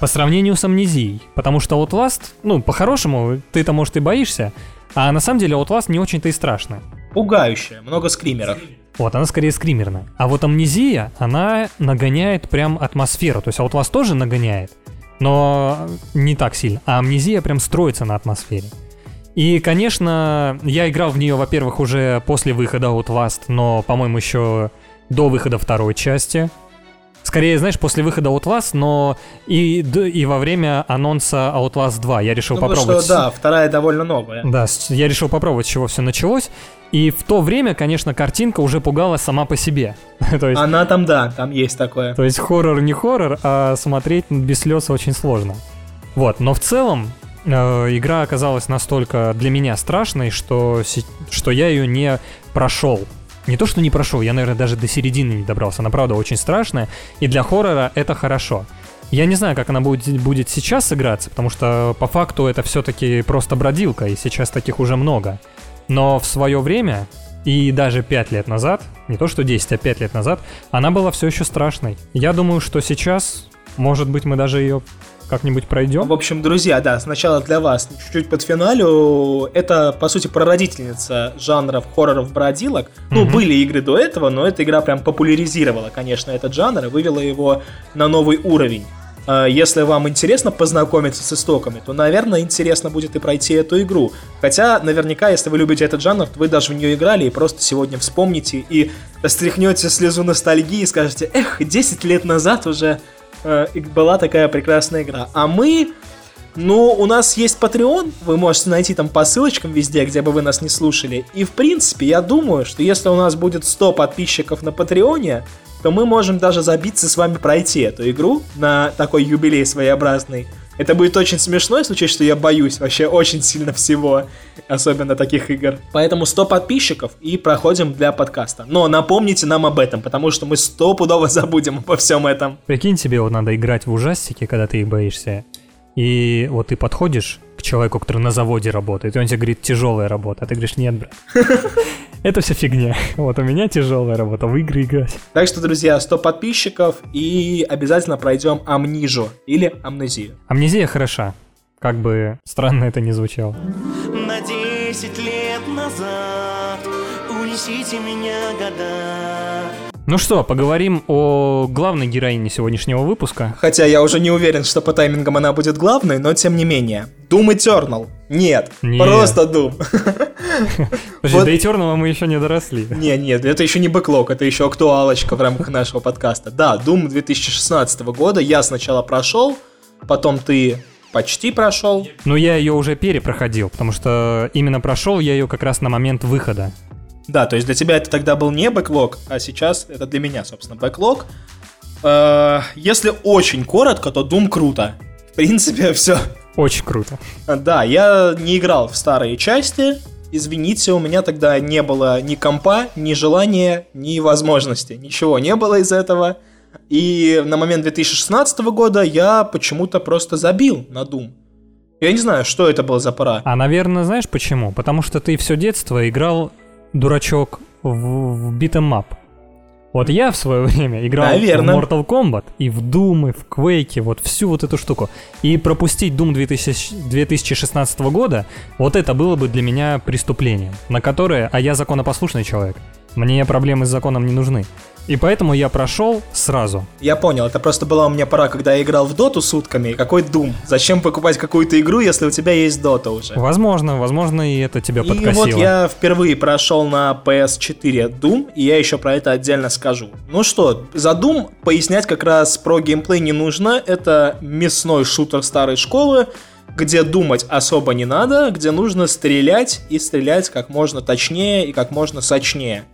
По сравнению с амнезией, потому что Outlast, ну, по-хорошему, ты-то, может, и боишься, а на самом деле Outlast не очень-то и страшно. Пугающая, много скримеров. Вот, она скорее скримерная. А вот амнезия, она нагоняет прям атмосферу. То есть Outlast тоже нагоняет, но не так сильно. А амнезия прям строится на атмосфере. И, конечно, я играл в нее, во-первых, уже после выхода Outlast, но, по-моему, еще до выхода второй части. Скорее, знаешь, после выхода Outlast, но и, и во время анонса Outlast 2 я решил Думаю, попробовать... что да, вторая довольно новая. Да, я решил попробовать, с чего все началось. И в то время, конечно, картинка уже пугала сама по себе. то есть, Она там, да, там есть такое. То есть хоррор не хоррор, а смотреть без слез очень сложно. Вот, но в целом игра оказалась настолько для меня страшной, что, что я ее не прошел. Не то, что не прошел, я, наверное, даже до середины не добрался. Она, правда, очень страшная, и для хоррора это хорошо. Я не знаю, как она будет, будет сейчас играться, потому что по факту это все-таки просто бродилка, и сейчас таких уже много. Но в свое время, и даже 5 лет назад, не то что 10, а 5 лет назад, она была все еще страшной. Я думаю, что сейчас, может быть, мы даже ее как-нибудь пройдем. В общем, друзья, да, сначала для вас, чуть-чуть под финалю, это, по сути, прародительница жанров хорроров-бродилок. Ну, угу. были игры до этого, но эта игра прям популяризировала, конечно, этот жанр и вывела его на новый уровень. А, если вам интересно познакомиться с истоками, то, наверное, интересно будет и пройти эту игру. Хотя, наверняка, если вы любите этот жанр, то вы даже в нее играли и просто сегодня вспомните и стряхнете слезу ностальгии и скажете, эх, 10 лет назад уже э, была такая прекрасная игра. А мы... Ну, у нас есть Patreon, вы можете найти там по ссылочкам везде, где бы вы нас не слушали. И, в принципе, я думаю, что если у нас будет 100 подписчиков на Патреоне, то мы можем даже забиться с вами пройти эту игру на такой юбилей своеобразный. Это будет очень смешно, если учесть, что я боюсь вообще очень сильно всего, особенно таких игр. Поэтому 100 подписчиков и проходим для подкаста. Но напомните нам об этом, потому что мы стопудово забудем обо всем этом. Прикинь, тебе вот надо играть в ужастики, когда ты их боишься. И вот ты подходишь к человеку, который на заводе работает, и он тебе говорит, тяжелая работа. А ты говоришь, нет, брат. Это все фигня. Вот у меня тяжелая работа, в игры играть. Так что, друзья, 100 подписчиков и обязательно пройдем амнижу или амнезию. Амнезия хороша. Как бы странно это не звучало. На 10 лет назад Унесите меня года Ну что, поговорим о главной героине сегодняшнего выпуска. Хотя я уже не уверен, что по таймингам она будет главной, но тем не менее. Doom Eternal. Нет, Нет. просто Doom. Подожди, Вот- до Eternal мы еще не доросли. Не, нет, это еще не бэклог, это еще актуалочка в рамках нашего подкаста. Да, Doom 2016 года я сначала прошел, потом ты почти прошел. Но я ее уже перепроходил, потому что именно прошел я ее как раз на момент выхода. Да, то есть для тебя это тогда был не бэклог, а сейчас это для меня, собственно, бэклог. Э, Если очень коротко, то Doom круто. В принципе, все. Очень круто. Да, я не играл в старые части. Извините, у меня тогда не было ни компа, ни желания, ни возможности. Ничего не было из этого. И на момент 2016 года я почему-то просто забил на Doom. Я не знаю, что это было за пора. А, наверное, знаешь почему? Потому что ты все детство играл, дурачок, в, в beat'em. Вот я в свое время играл Наверно. в Mortal Kombat и в Doom, и в Quake, вот всю вот эту штуку. И пропустить Doom 2000 2016 года, вот это было бы для меня преступлением, на которое, а я законопослушный человек, мне проблемы с законом не нужны. И поэтому я прошел сразу. Я понял, это просто была у меня пора, когда я играл в доту сутками. и Какой Doom? Зачем покупать какую-то игру, если у тебя есть дота уже? Возможно, возможно, и это тебя И подкосило. вот я впервые прошел на PS4 Doom, и я еще про это отдельно скажу. Ну что, за Doom пояснять как раз про геймплей не нужно. Это мясной шутер старой школы, где думать особо не надо, где нужно стрелять и стрелять как можно точнее и как можно сочнее.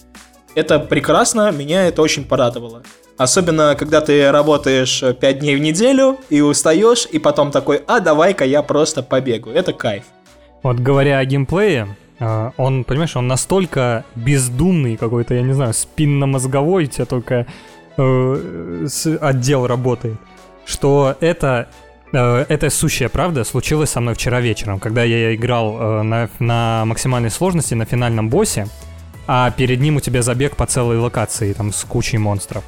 Это прекрасно, меня это очень порадовало. Особенно, когда ты работаешь 5 дней в неделю и устаешь, и потом такой, а давай-ка я просто побегу. Это кайф. Вот говоря о геймплее, э, он, понимаешь, он настолько бездумный какой-то, я не знаю, спинномозговой, у тебя только э, отдел работает, что это, э, это сущая правда случилось со мной вчера вечером, когда я играл э, на, на максимальной сложности на финальном боссе, а перед ним у тебя забег по целой локации, там, с кучей монстров.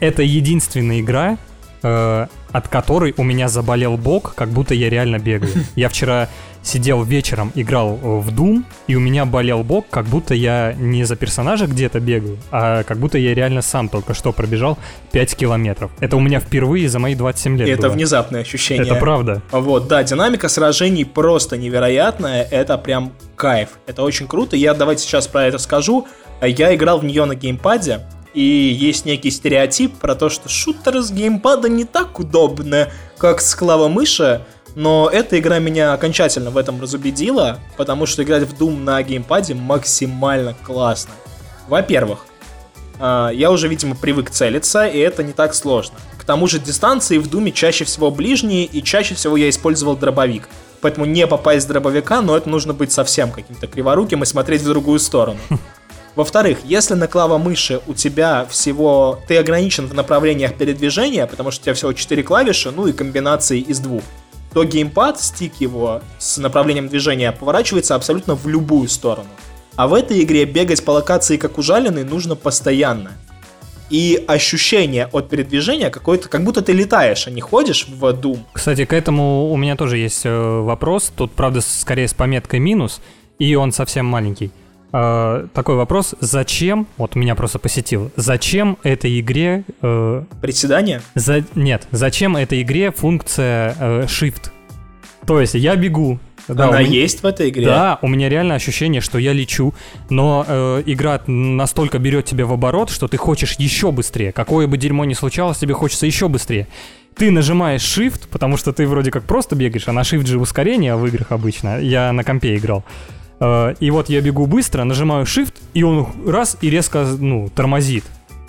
Это единственная игра, э, от которой у меня заболел бок, как будто я реально бегаю. Я вчера сидел вечером, играл э, в Doom, и у меня болел бок, как будто я не за персонажа где-то бегаю, а как будто я реально сам только что пробежал 5 километров. Это у меня впервые за мои 27 лет это было. внезапное ощущение. Это правда. Вот, да, динамика сражений просто невероятная, это прям кайф, это очень круто, я давайте сейчас про это скажу. Я играл в нее на геймпаде, и есть некий стереотип про то, что шутеры с геймпада не так удобны, как с клавомыши, но эта игра меня окончательно в этом разубедила, потому что играть в Doom на геймпаде максимально классно. Во-первых, а, я уже, видимо, привык целиться, и это не так сложно. К тому же дистанции в Думе чаще всего ближние, и чаще всего я использовал дробовик. Поэтому не попасть с дробовика, но это нужно быть совсем каким-то криворуким и смотреть в другую сторону. Во-вторых, если на клавомыши у тебя всего... Ты ограничен в направлениях передвижения, потому что у тебя всего 4 клавиши, ну и комбинации из двух, то геймпад, стик его с направлением движения поворачивается абсолютно в любую сторону. А в этой игре бегать по локации как ужаленный нужно постоянно. И ощущение от передвижения какое-то, как будто ты летаешь, а не ходишь в Doom. Кстати, к этому у меня тоже есть э, вопрос. Тут, правда, скорее с пометкой минус, и он совсем маленький. Э, такой вопрос: зачем? Вот меня просто посетил. Зачем этой игре? э, Приседание? за- нет, зачем этой игре функция э, Shift? То есть я бегу. Да, Она меня- есть в этой игре? Да, у меня реально ощущение, что я лечу, но э, игра настолько берет тебя в оборот, что ты хочешь еще быстрее. Какое бы дерьмо ни случалось, тебе хочется еще быстрее. Ты нажимаешь Shift, потому что ты вроде как просто бегаешь, а на Shift же ускорение в играх обычно. Я на компе играл. Э, и вот я бегу быстро, нажимаю Shift, и он раз и резко, ну, тормозит.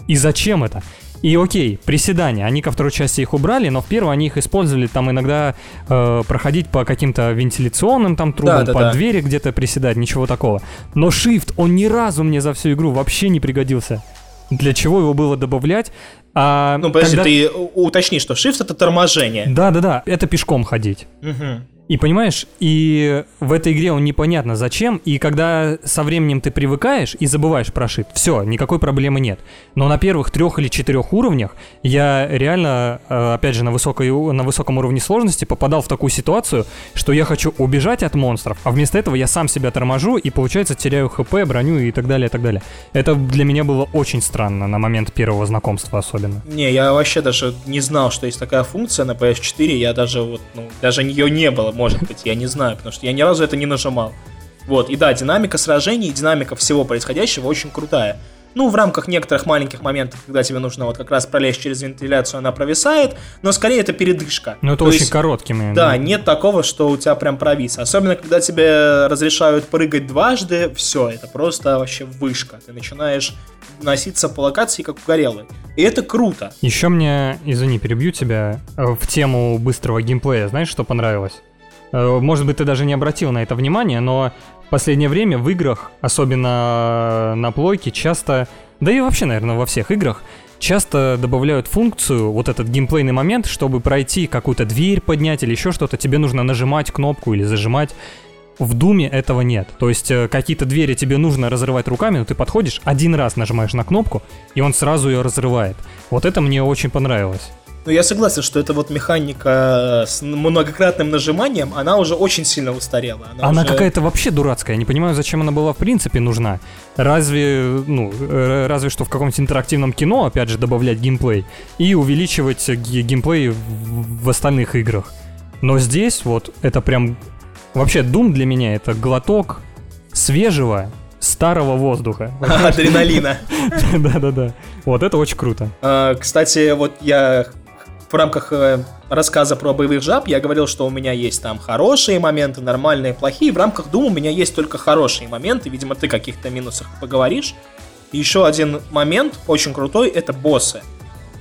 И зачем это? И окей, приседания, они ко второй части их убрали, но в первой они их использовали там иногда э, проходить по каким-то вентиляционным там трубам, Да, да, под да. двери где-то приседать, ничего такого. Но Shift, он ни разу мне за всю игру вообще не пригодился. Для чего его было добавлять? А Ну, подожди, когда- ты уточни, что shift это торможение. Да-да-да, это пешком ходить. Мгм. И понимаешь, и в этой игре он непонятно зачем, и когда со временем ты привыкаешь и забываешь про shift, все, никакой проблемы нет. Но на первых трех или четырех уровнях я реально, э, опять же, на, высокой, на высоком уровне сложности попадал в такую ситуацию, что я хочу убежать от монстров, а вместо этого я сам себя торможу и, получается, теряю хп, броню и так далее, и так далее. Это для меня было очень странно на момент первого знакомства особенно. Не, я вообще даже не знал, что есть такая функция на PS4. Я даже вот, ну, даже ее не было, может быть, я не знаю, потому что я ни разу это не нажимал. Вот, и да, динамика сражений, динамика всего происходящего очень крутая. Ну, в рамках некоторых маленьких моментов, когда тебе нужно вот как раз пролезть через вентиляцию, она провисает, но скорее это передышка. Но это То очень есть- короткий момент. Да, нет такого, что у тебя прям провис. Особенно, когда тебе разрешают прыгать дважды, все, это просто вообще вышка. Ты начинаешь носиться по локации, как угорелый. И это круто. Еще мне, извини, перебью тебя, э, в тему быстрого геймплея, знаешь, что понравилось? Э, Может быть, ты даже не обратил на это внимание, но в последнее время в играх, особенно на плойке, часто, да и вообще, наверное, во всех играх, часто добавляют функцию, вот этот геймплейный момент, чтобы пройти какую-то дверь поднять или еще что-то, тебе нужно нажимать кнопку или зажимать. В Думе этого нет. То есть э, какие-то двери тебе нужно разрывать руками, но ты подходишь, один раз нажимаешь на кнопку, и он сразу ее разрывает. Вот это мне очень понравилось. Но я согласен, что эта вот механика с многократным нажиманием, она уже очень сильно устарела. Она уже- какая-то вообще дурацкая. Я не понимаю, зачем она была в принципе нужна. Разве, ну, э, разве что в каком-нибудь интерактивном кино, опять же, добавлять геймплей и увеличивать ге- геймплей в, в остальных играх. Но здесь вот это прям... Вообще, Doom для меня это глоток свежего, старого воздуха. Адреналина. Да-да-да. Вот это очень круто. А, Кстати, вот я в рамках э, рассказа про боевых жаб я говорил, что у меня есть там хорошие моменты, нормальные, плохие. В рамках Doom у меня есть только хорошие моменты. Видимо, ты каких-то минусах поговоришь. И еще один момент очень крутой это боссы.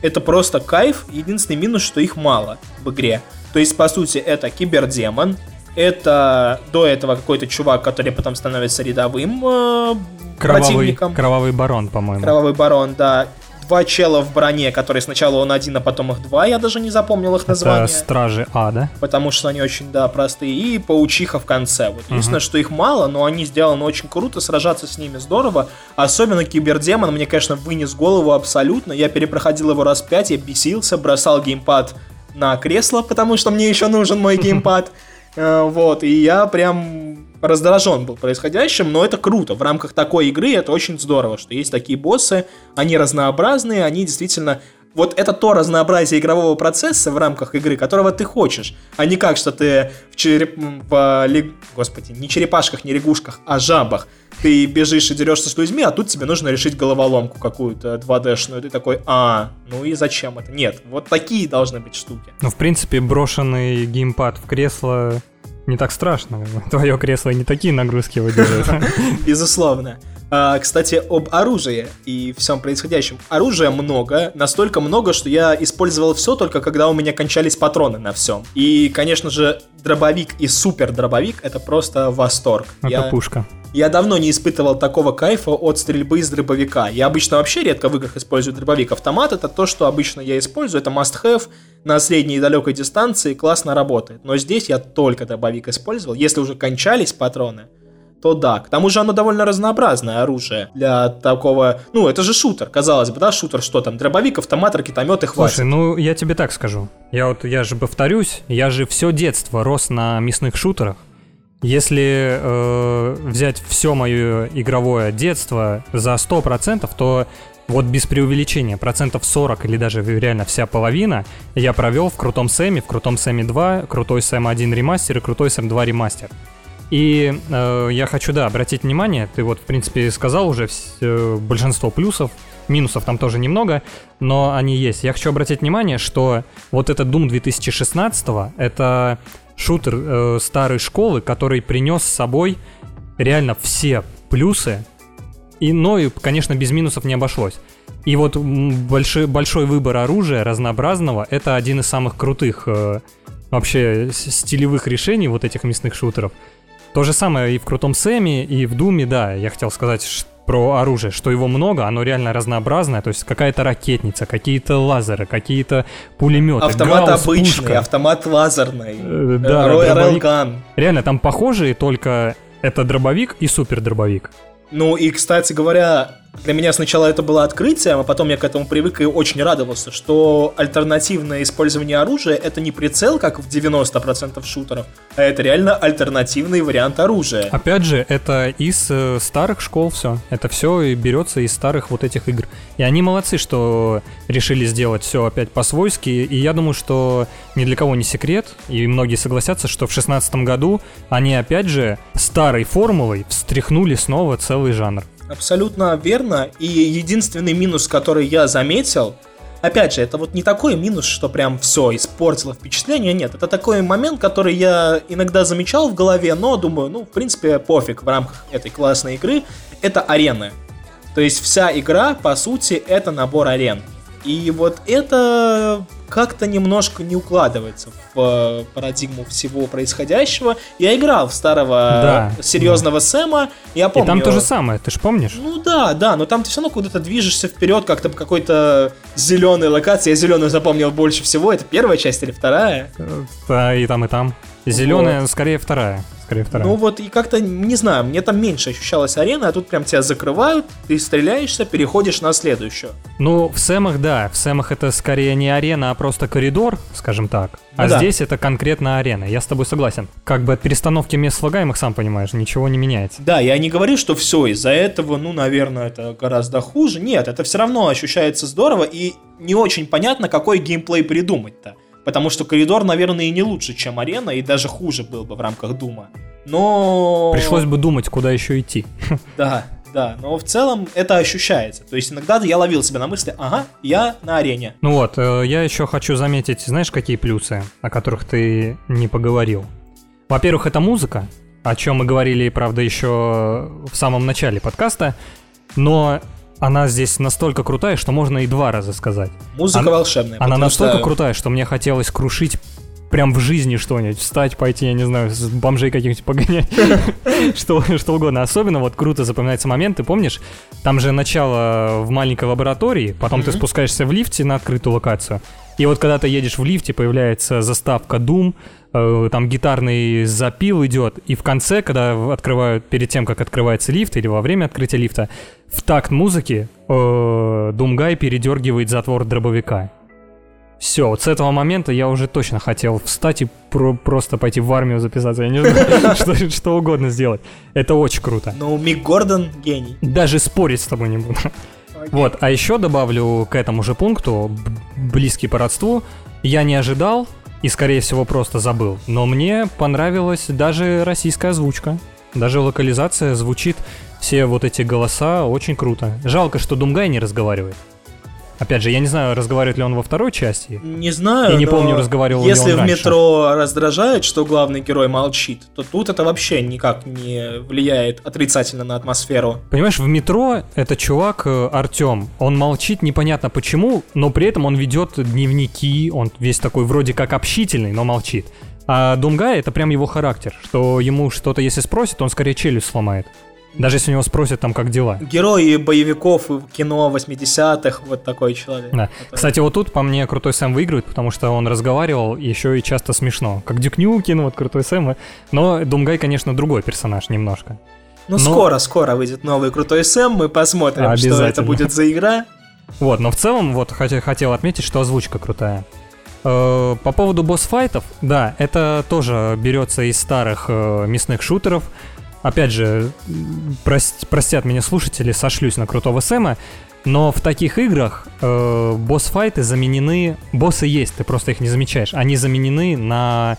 Это просто кайф. Единственный минус, что их мало в игре. То есть, по сути, это кибердемон. Это до этого какой-то чувак, который потом становится рядовым э, Кровавый, противником. кровавый барон, по-моему. Кровавый барон, да. Два чела в броне, которые сначала он один, а потом их два. Я даже не запомнил их Это название. стражи Ада. Потому что они очень, да, простые. И паучиха в конце. Вот единственное, что их мало, но они сделаны очень круто. Сражаться с ними здорово. Особенно кибердемон мне, конечно, вынес голову абсолютно. Я перепроходил его раз пять, я бесился, бросал геймпад на кресло, потому что мне еще нужен мой геймпад. Э, Вот, и я прям раздражен был происходящим, но это круто. В рамках такой игры это очень здорово, что есть такие боссы, они разнообразные, они действительно... Вот это то разнообразие игрового процесса в рамках игры, которого ты хочешь, а не как, что ты в череп... в Господи, не черепашках, не лягушках, а жабах. Ты бежишь и дерешься с людьми, а тут тебе нужно решить головоломку какую-то 2D-шную. Ты такой, а, ну и зачем это? Нет, вот такие должны быть штуки. Ну, в принципе, брошенный геймпад в кресло не так страшно. Твое кресло не такие нагрузки выдерживает. Безусловно. А, кстати, об оружии и всем происходящем. Оружия много, настолько много, что я использовал все только когда у меня кончались патроны на всем. И, конечно же, дробовик и супер дробовик это просто восторг. Это Я- пушка. Я давно не испытывал такого кайфа от стрельбы из дробовика. Я обычно вообще редко в играх использую дробовик. Автомат это то, что обычно я использую. Это must-have на средней и далекой дистанции. Классно работает. Но здесь я только дробовик использовал. Если уже кончались патроны, то да. К тому же оно довольно разнообразное оружие для такого... Ну, это же шутер, казалось бы, да, шутер, что там? Дробовик, автомат, ракетомет и хватит. Слушай, ну я тебе так скажу. Я вот, я же повторюсь, я же все детство рос на мясных шутерах. Если э, взять все мое игровое детство за 100%, то вот без преувеличения, процентов 40 или даже реально вся половина я провел в Крутом Сэме, в Крутом Сэме 2, Крутой Сэм 1 ремастер и Крутой Сэм 2 ремастер. И э, я хочу, да, обратить внимание, ты вот, в принципе, сказал уже вс- э, большинство плюсов, минусов там тоже немного, но они есть. Я хочу обратить внимание, что вот этот Doom 2016 это шутер э, старой школы, который принес с собой реально все плюсы, и, но и, конечно, без минусов не обошлось. И вот большой, большой выбор оружия разнообразного это один из самых крутых э, вообще стилевых решений вот этих мясных шутеров. То же самое и в Крутом Сэме, и в Думе, да, я хотел сказать про оружие, что его много, оно реально разнообразное, то есть какая-то ракетница, какие-то лазеры, какие-то пулеметы, Автомат гаусс, обычный, пушка. автомат лазерный, Э, да, Royal дробовик. Railgun. Реально, там похожие, только это дробовик и супер дробовик. Ну и, кстати говоря, для меня сначала это было открытием, а потом я к этому привык и очень радовался, что альтернативное использование оружия это не прицел, как в 90% шутеров, а это реально альтернативный вариант оружия. Опять же, это из э, старых школ все. Это все берется из старых вот этих игр. И они молодцы, что решили сделать все опять по-свойски. И я думаю, что ни для кого не секрет, и многие согласятся, что в шестнадцатом году они опять же старой формулой встряхнули снова целый жанр. Абсолютно верно. И единственный минус, который я заметил, опять же, это вот не такой минус, что прям все испортило впечатление, нет. Это такой момент, который я иногда замечал в голове, но думаю, ну, в принципе, пофиг в рамках этой классной игры. Это арены. То есть вся игра, по сути, это набор арен. И вот это как-то немножко не укладывается в э, парадигму всего происходящего. Я играл в старого Да, серьезного Сэма, я помню. И там то же самое, ты ж помнишь? Ну да, да, но там ты все равно куда-то движешься вперед, как-то по какой-то зеленой локации. Я зеленую запомнил больше всего. Это первая часть или вторая? Да, и там, и там. Зеленая, скорее вторая. Скорее вторая. Ну вот и как-то, не знаю, мне там меньше ощущалась арена, а тут прям тебя закрывают, ты стреляешься, переходишь на следующую. Ну, в Сэмах, да, в Сэмах это скорее не арена, а просто коридор, скажем так. А да. здесь это конкретно арена, я с тобой согласен. Как бы от перестановки мест слагаемых, сам понимаешь, ничего не меняется. Да, я не говорю, что все из-за этого, ну, наверное, это гораздо хуже. Нет, это все равно ощущается здорово и не очень понятно, какой геймплей придумать-то. Потому что коридор, наверное, и не лучше, чем арена, и даже хуже был бы в рамках Дума. Но... Пришлось бы думать, куда еще идти. Да, да, но в целом это ощущается. То есть иногда я ловил себя на мысли, ага, я на арене. Ну вот, э, я еще хочу заметить, знаешь, какие плюсы, о которых ты не поговорил? Во-первых, это музыка, о чем мы говорили, правда, еще в самом начале подкаста, но она здесь настолько крутая, что можно и два раза сказать. Музыка Она- волшебная. Она настолько что- крутая, что мне хотелось крушить прям в жизни что-нибудь, встать, пойти, я не знаю, с бомжей каких-нибудь погонять, что, что угодно. Особенно вот круто запоминается момент, ты помнишь, там же начало в маленькой лаборатории, потом ты спускаешься в лифте на открытую локацию, и вот когда ты едешь в лифте, появляется заставка Doom, э, там гитарный запил идет, и в конце, когда открывают, перед тем, как открывается лифт, или во время открытия лифта, в такт музыки э, Думгай передергивает затвор дробовика. Все, вот с этого момента я уже точно хотел встать и про- просто пойти в армию записаться. Я не знаю, что, что угодно сделать. Это очень круто. Ну, Мик Гордон гений. Даже спорить с тобой не буду. Вот, а еще добавлю к этому же пункту, близкий по родству, я не ожидал и, скорее всего, просто забыл, но мне понравилась даже российская озвучка. Даже локализация звучит, все вот эти голоса очень круто. Жалко, что Думгай не разговаривает. Опять же, я не знаю, разговаривает ли он во второй части. Не знаю, Я не помню, разговаривал ли Если он в раньше. метро раздражает, что главный герой молчит, то тут это вообще никак не влияет отрицательно на атмосферу. Понимаешь, в метро это чувак э, Артем. Он молчит непонятно почему, но при этом он ведет дневники, он весь такой вроде как общительный, но молчит. А Думгай это прям его характер, что ему что-то если спросит, он скорее челюсть сломает. Даже если у него спросят там как дела. Герои боевиков и кино 80-х, вот такой человек. Да. который- Кстати, вот тут по мне Крутой Сэм выигрывает, потому что он разговаривал еще и часто смешно. Как Дюк Нюкин, вот Крутой Сэм. Но Думгай, конечно, другой персонаж немножко. Ну, но- скоро-скоро выйдет новый крутой Сэм, мы посмотрим, что это будет за игра. Вот, но в целом, вот хотя- хотел отметить, что озвучка крутая. Э, По поводу босс-файтов, да, это тоже берется из старых э, мясных шутеров. Опять же, прост- простят меня слушатели, сошлюсь на крутого Сэма, но в таких играх э, босс-файты заменены... Боссы есть, ты просто их не замечаешь. Они заменены на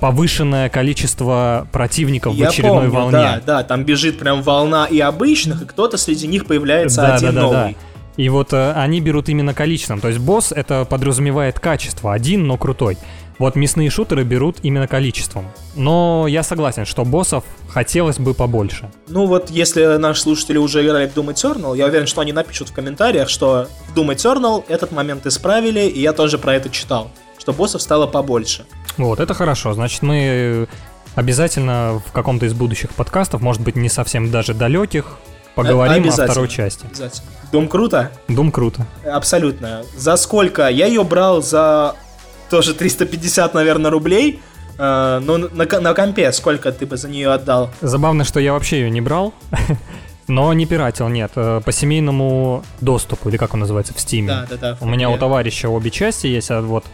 повышенное количество противников Я в очередной помню, волне. да, да, там бежит прям волна и обычных, и кто-то среди них появляется Да, один да, да, да. новый. И вот э, они берут именно количеством. То есть босс это подразумевает качество. Один, но крутой. Вот мясные шутеры берут именно количеством. Но я согласен, что боссов хотелось бы побольше. Ну вот, если наши слушатели уже играли в Doom Eternal, я уверен, что они напишут в комментариях, что в Doom Eternal этот момент исправили, и я тоже про это читал, что боссов стало побольше. Вот, это хорошо. Значит, мы обязательно в каком-то из будущих подкастов, может быть, не совсем даже далеких, поговорим о второй части. Обязательно. Doom круто? Дум круто. Абсолютно. За сколько? Я ее брал за тоже 350, наверное, рублей. Э, но на, на компе сколько ты бы за нее отдал? Забавно, что я вообще ее не брал, но не пиратил, нет. Э, По семейному доступу, или как он называется, в Стиме. Да, да, да. У меня у товарища обе части есть, а вот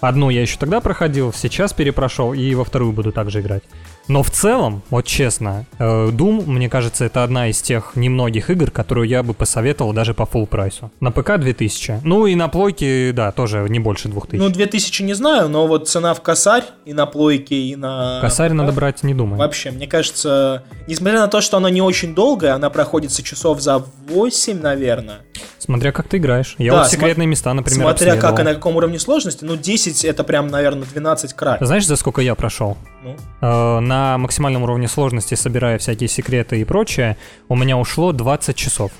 одну я еще тогда проходил, сейчас перепрошел, и во вторую буду также играть. Но в целом, вот честно, э, Doom, мне кажется, это одна из тех немногих игр, которую я бы посоветовал даже по full прайсу. На ПК 2000. Ну и на плойке, да, тоже не больше 2000. Ну, 2000 не знаю, но вот цена в косарь и на плойке, и на... Косарь надо брать, не думаю. Вообще, мне кажется, несмотря на то, что она не очень долгая, она проходится часов за 8, наверное. Смотря как ты играешь. Я Да, вот секретные места, например, Смотря как и на каком уровне сложности, ну 10 это прям, наверное, 12 край. Знаешь, за сколько я прошел? Ну, Э, на максимальном уровне сложности, собирая всякие секреты и прочее, у меня ушло 20 часов.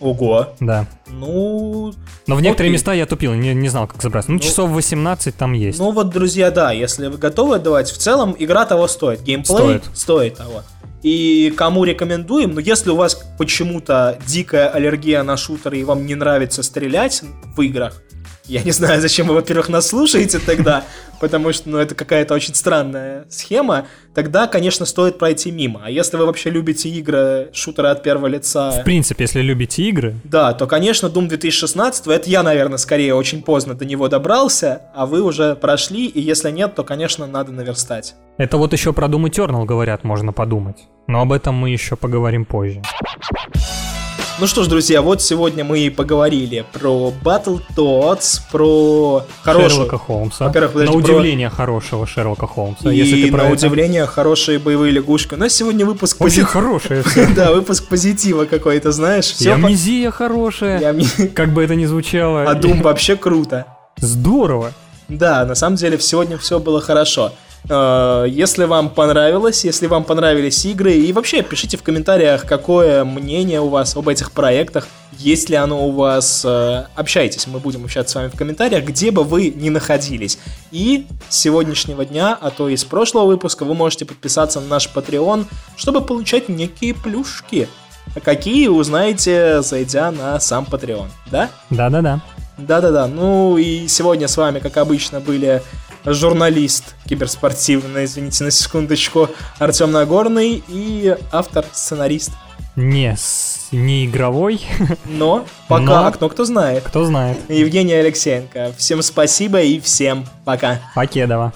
ого. Да. Ну, Но в некоторые Окей. места я тупил, не, не знал, как забраться. Ну, Ну, часов 18 там есть. ну вот, друзья, да, если вы готовы отдавать, в целом игра того стоит. Геймплей Стоит. стоит того. И кому рекомендуем, но если у вас почему-то дикая аллергия на шутеры и вам не нравится стрелять в играх, я не знаю, зачем вы, во-первых, нас слушаете тогда, потому что, ну, это какая-то очень странная схема, тогда, конечно, стоит пройти мимо. А если вы вообще любите игры, шутеры от первого лица... В принципе, если любите игры, Да, то, конечно, Doom 2016, это я, наверное, скорее очень поздно до него добрался, а вы уже прошли, и если нет, то, конечно, надо наверстать. это вот еще про Doom Eternal говорят, можно подумать. Но об этом мы еще поговорим позже. Ну что ж, друзья, вот сегодня мы и поговорили про Battletoads, про хорошую... Шерлока Холмса. Во-первых, подожди, на про- удивление хорошего Шерлока Холмса. И если ты про на это- удивление, хорошие боевые лягушки. У нас сегодня выпуск позитива. хорошее все. Да, выпуск позитива какой-то, знаешь. И амнезия хорошая. Как бы это ни звучало. А Doom вообще круто. Здорово. Да, на самом деле сегодня все было хорошо. Э, Если вам понравилось, если вам понравились игры, и вообще пишите в комментариях, какое мнение у вас об этих проектах, есть ли оно у вас, э, общайтесь, мы будем общаться с вами в комментариях, где бы вы ни находились. И с сегодняшнего дня, а то и с прошлого выпуска, вы можете подписаться на наш Patreon, чтобы получать некие плюшки. А Какие узнаете, зайдя на сам Patreon, да? Да-да-да. Да-да-да. Ну и сегодня с вами, как обычно, были журналист киберспортивный, извините на секундочку, Артем Нагорный и автор-сценарист. Не, не игровой, Но пока, Но- но кто знает. кто знает. Евгений Алексеенко. Всем спасибо и всем пока. Покедова.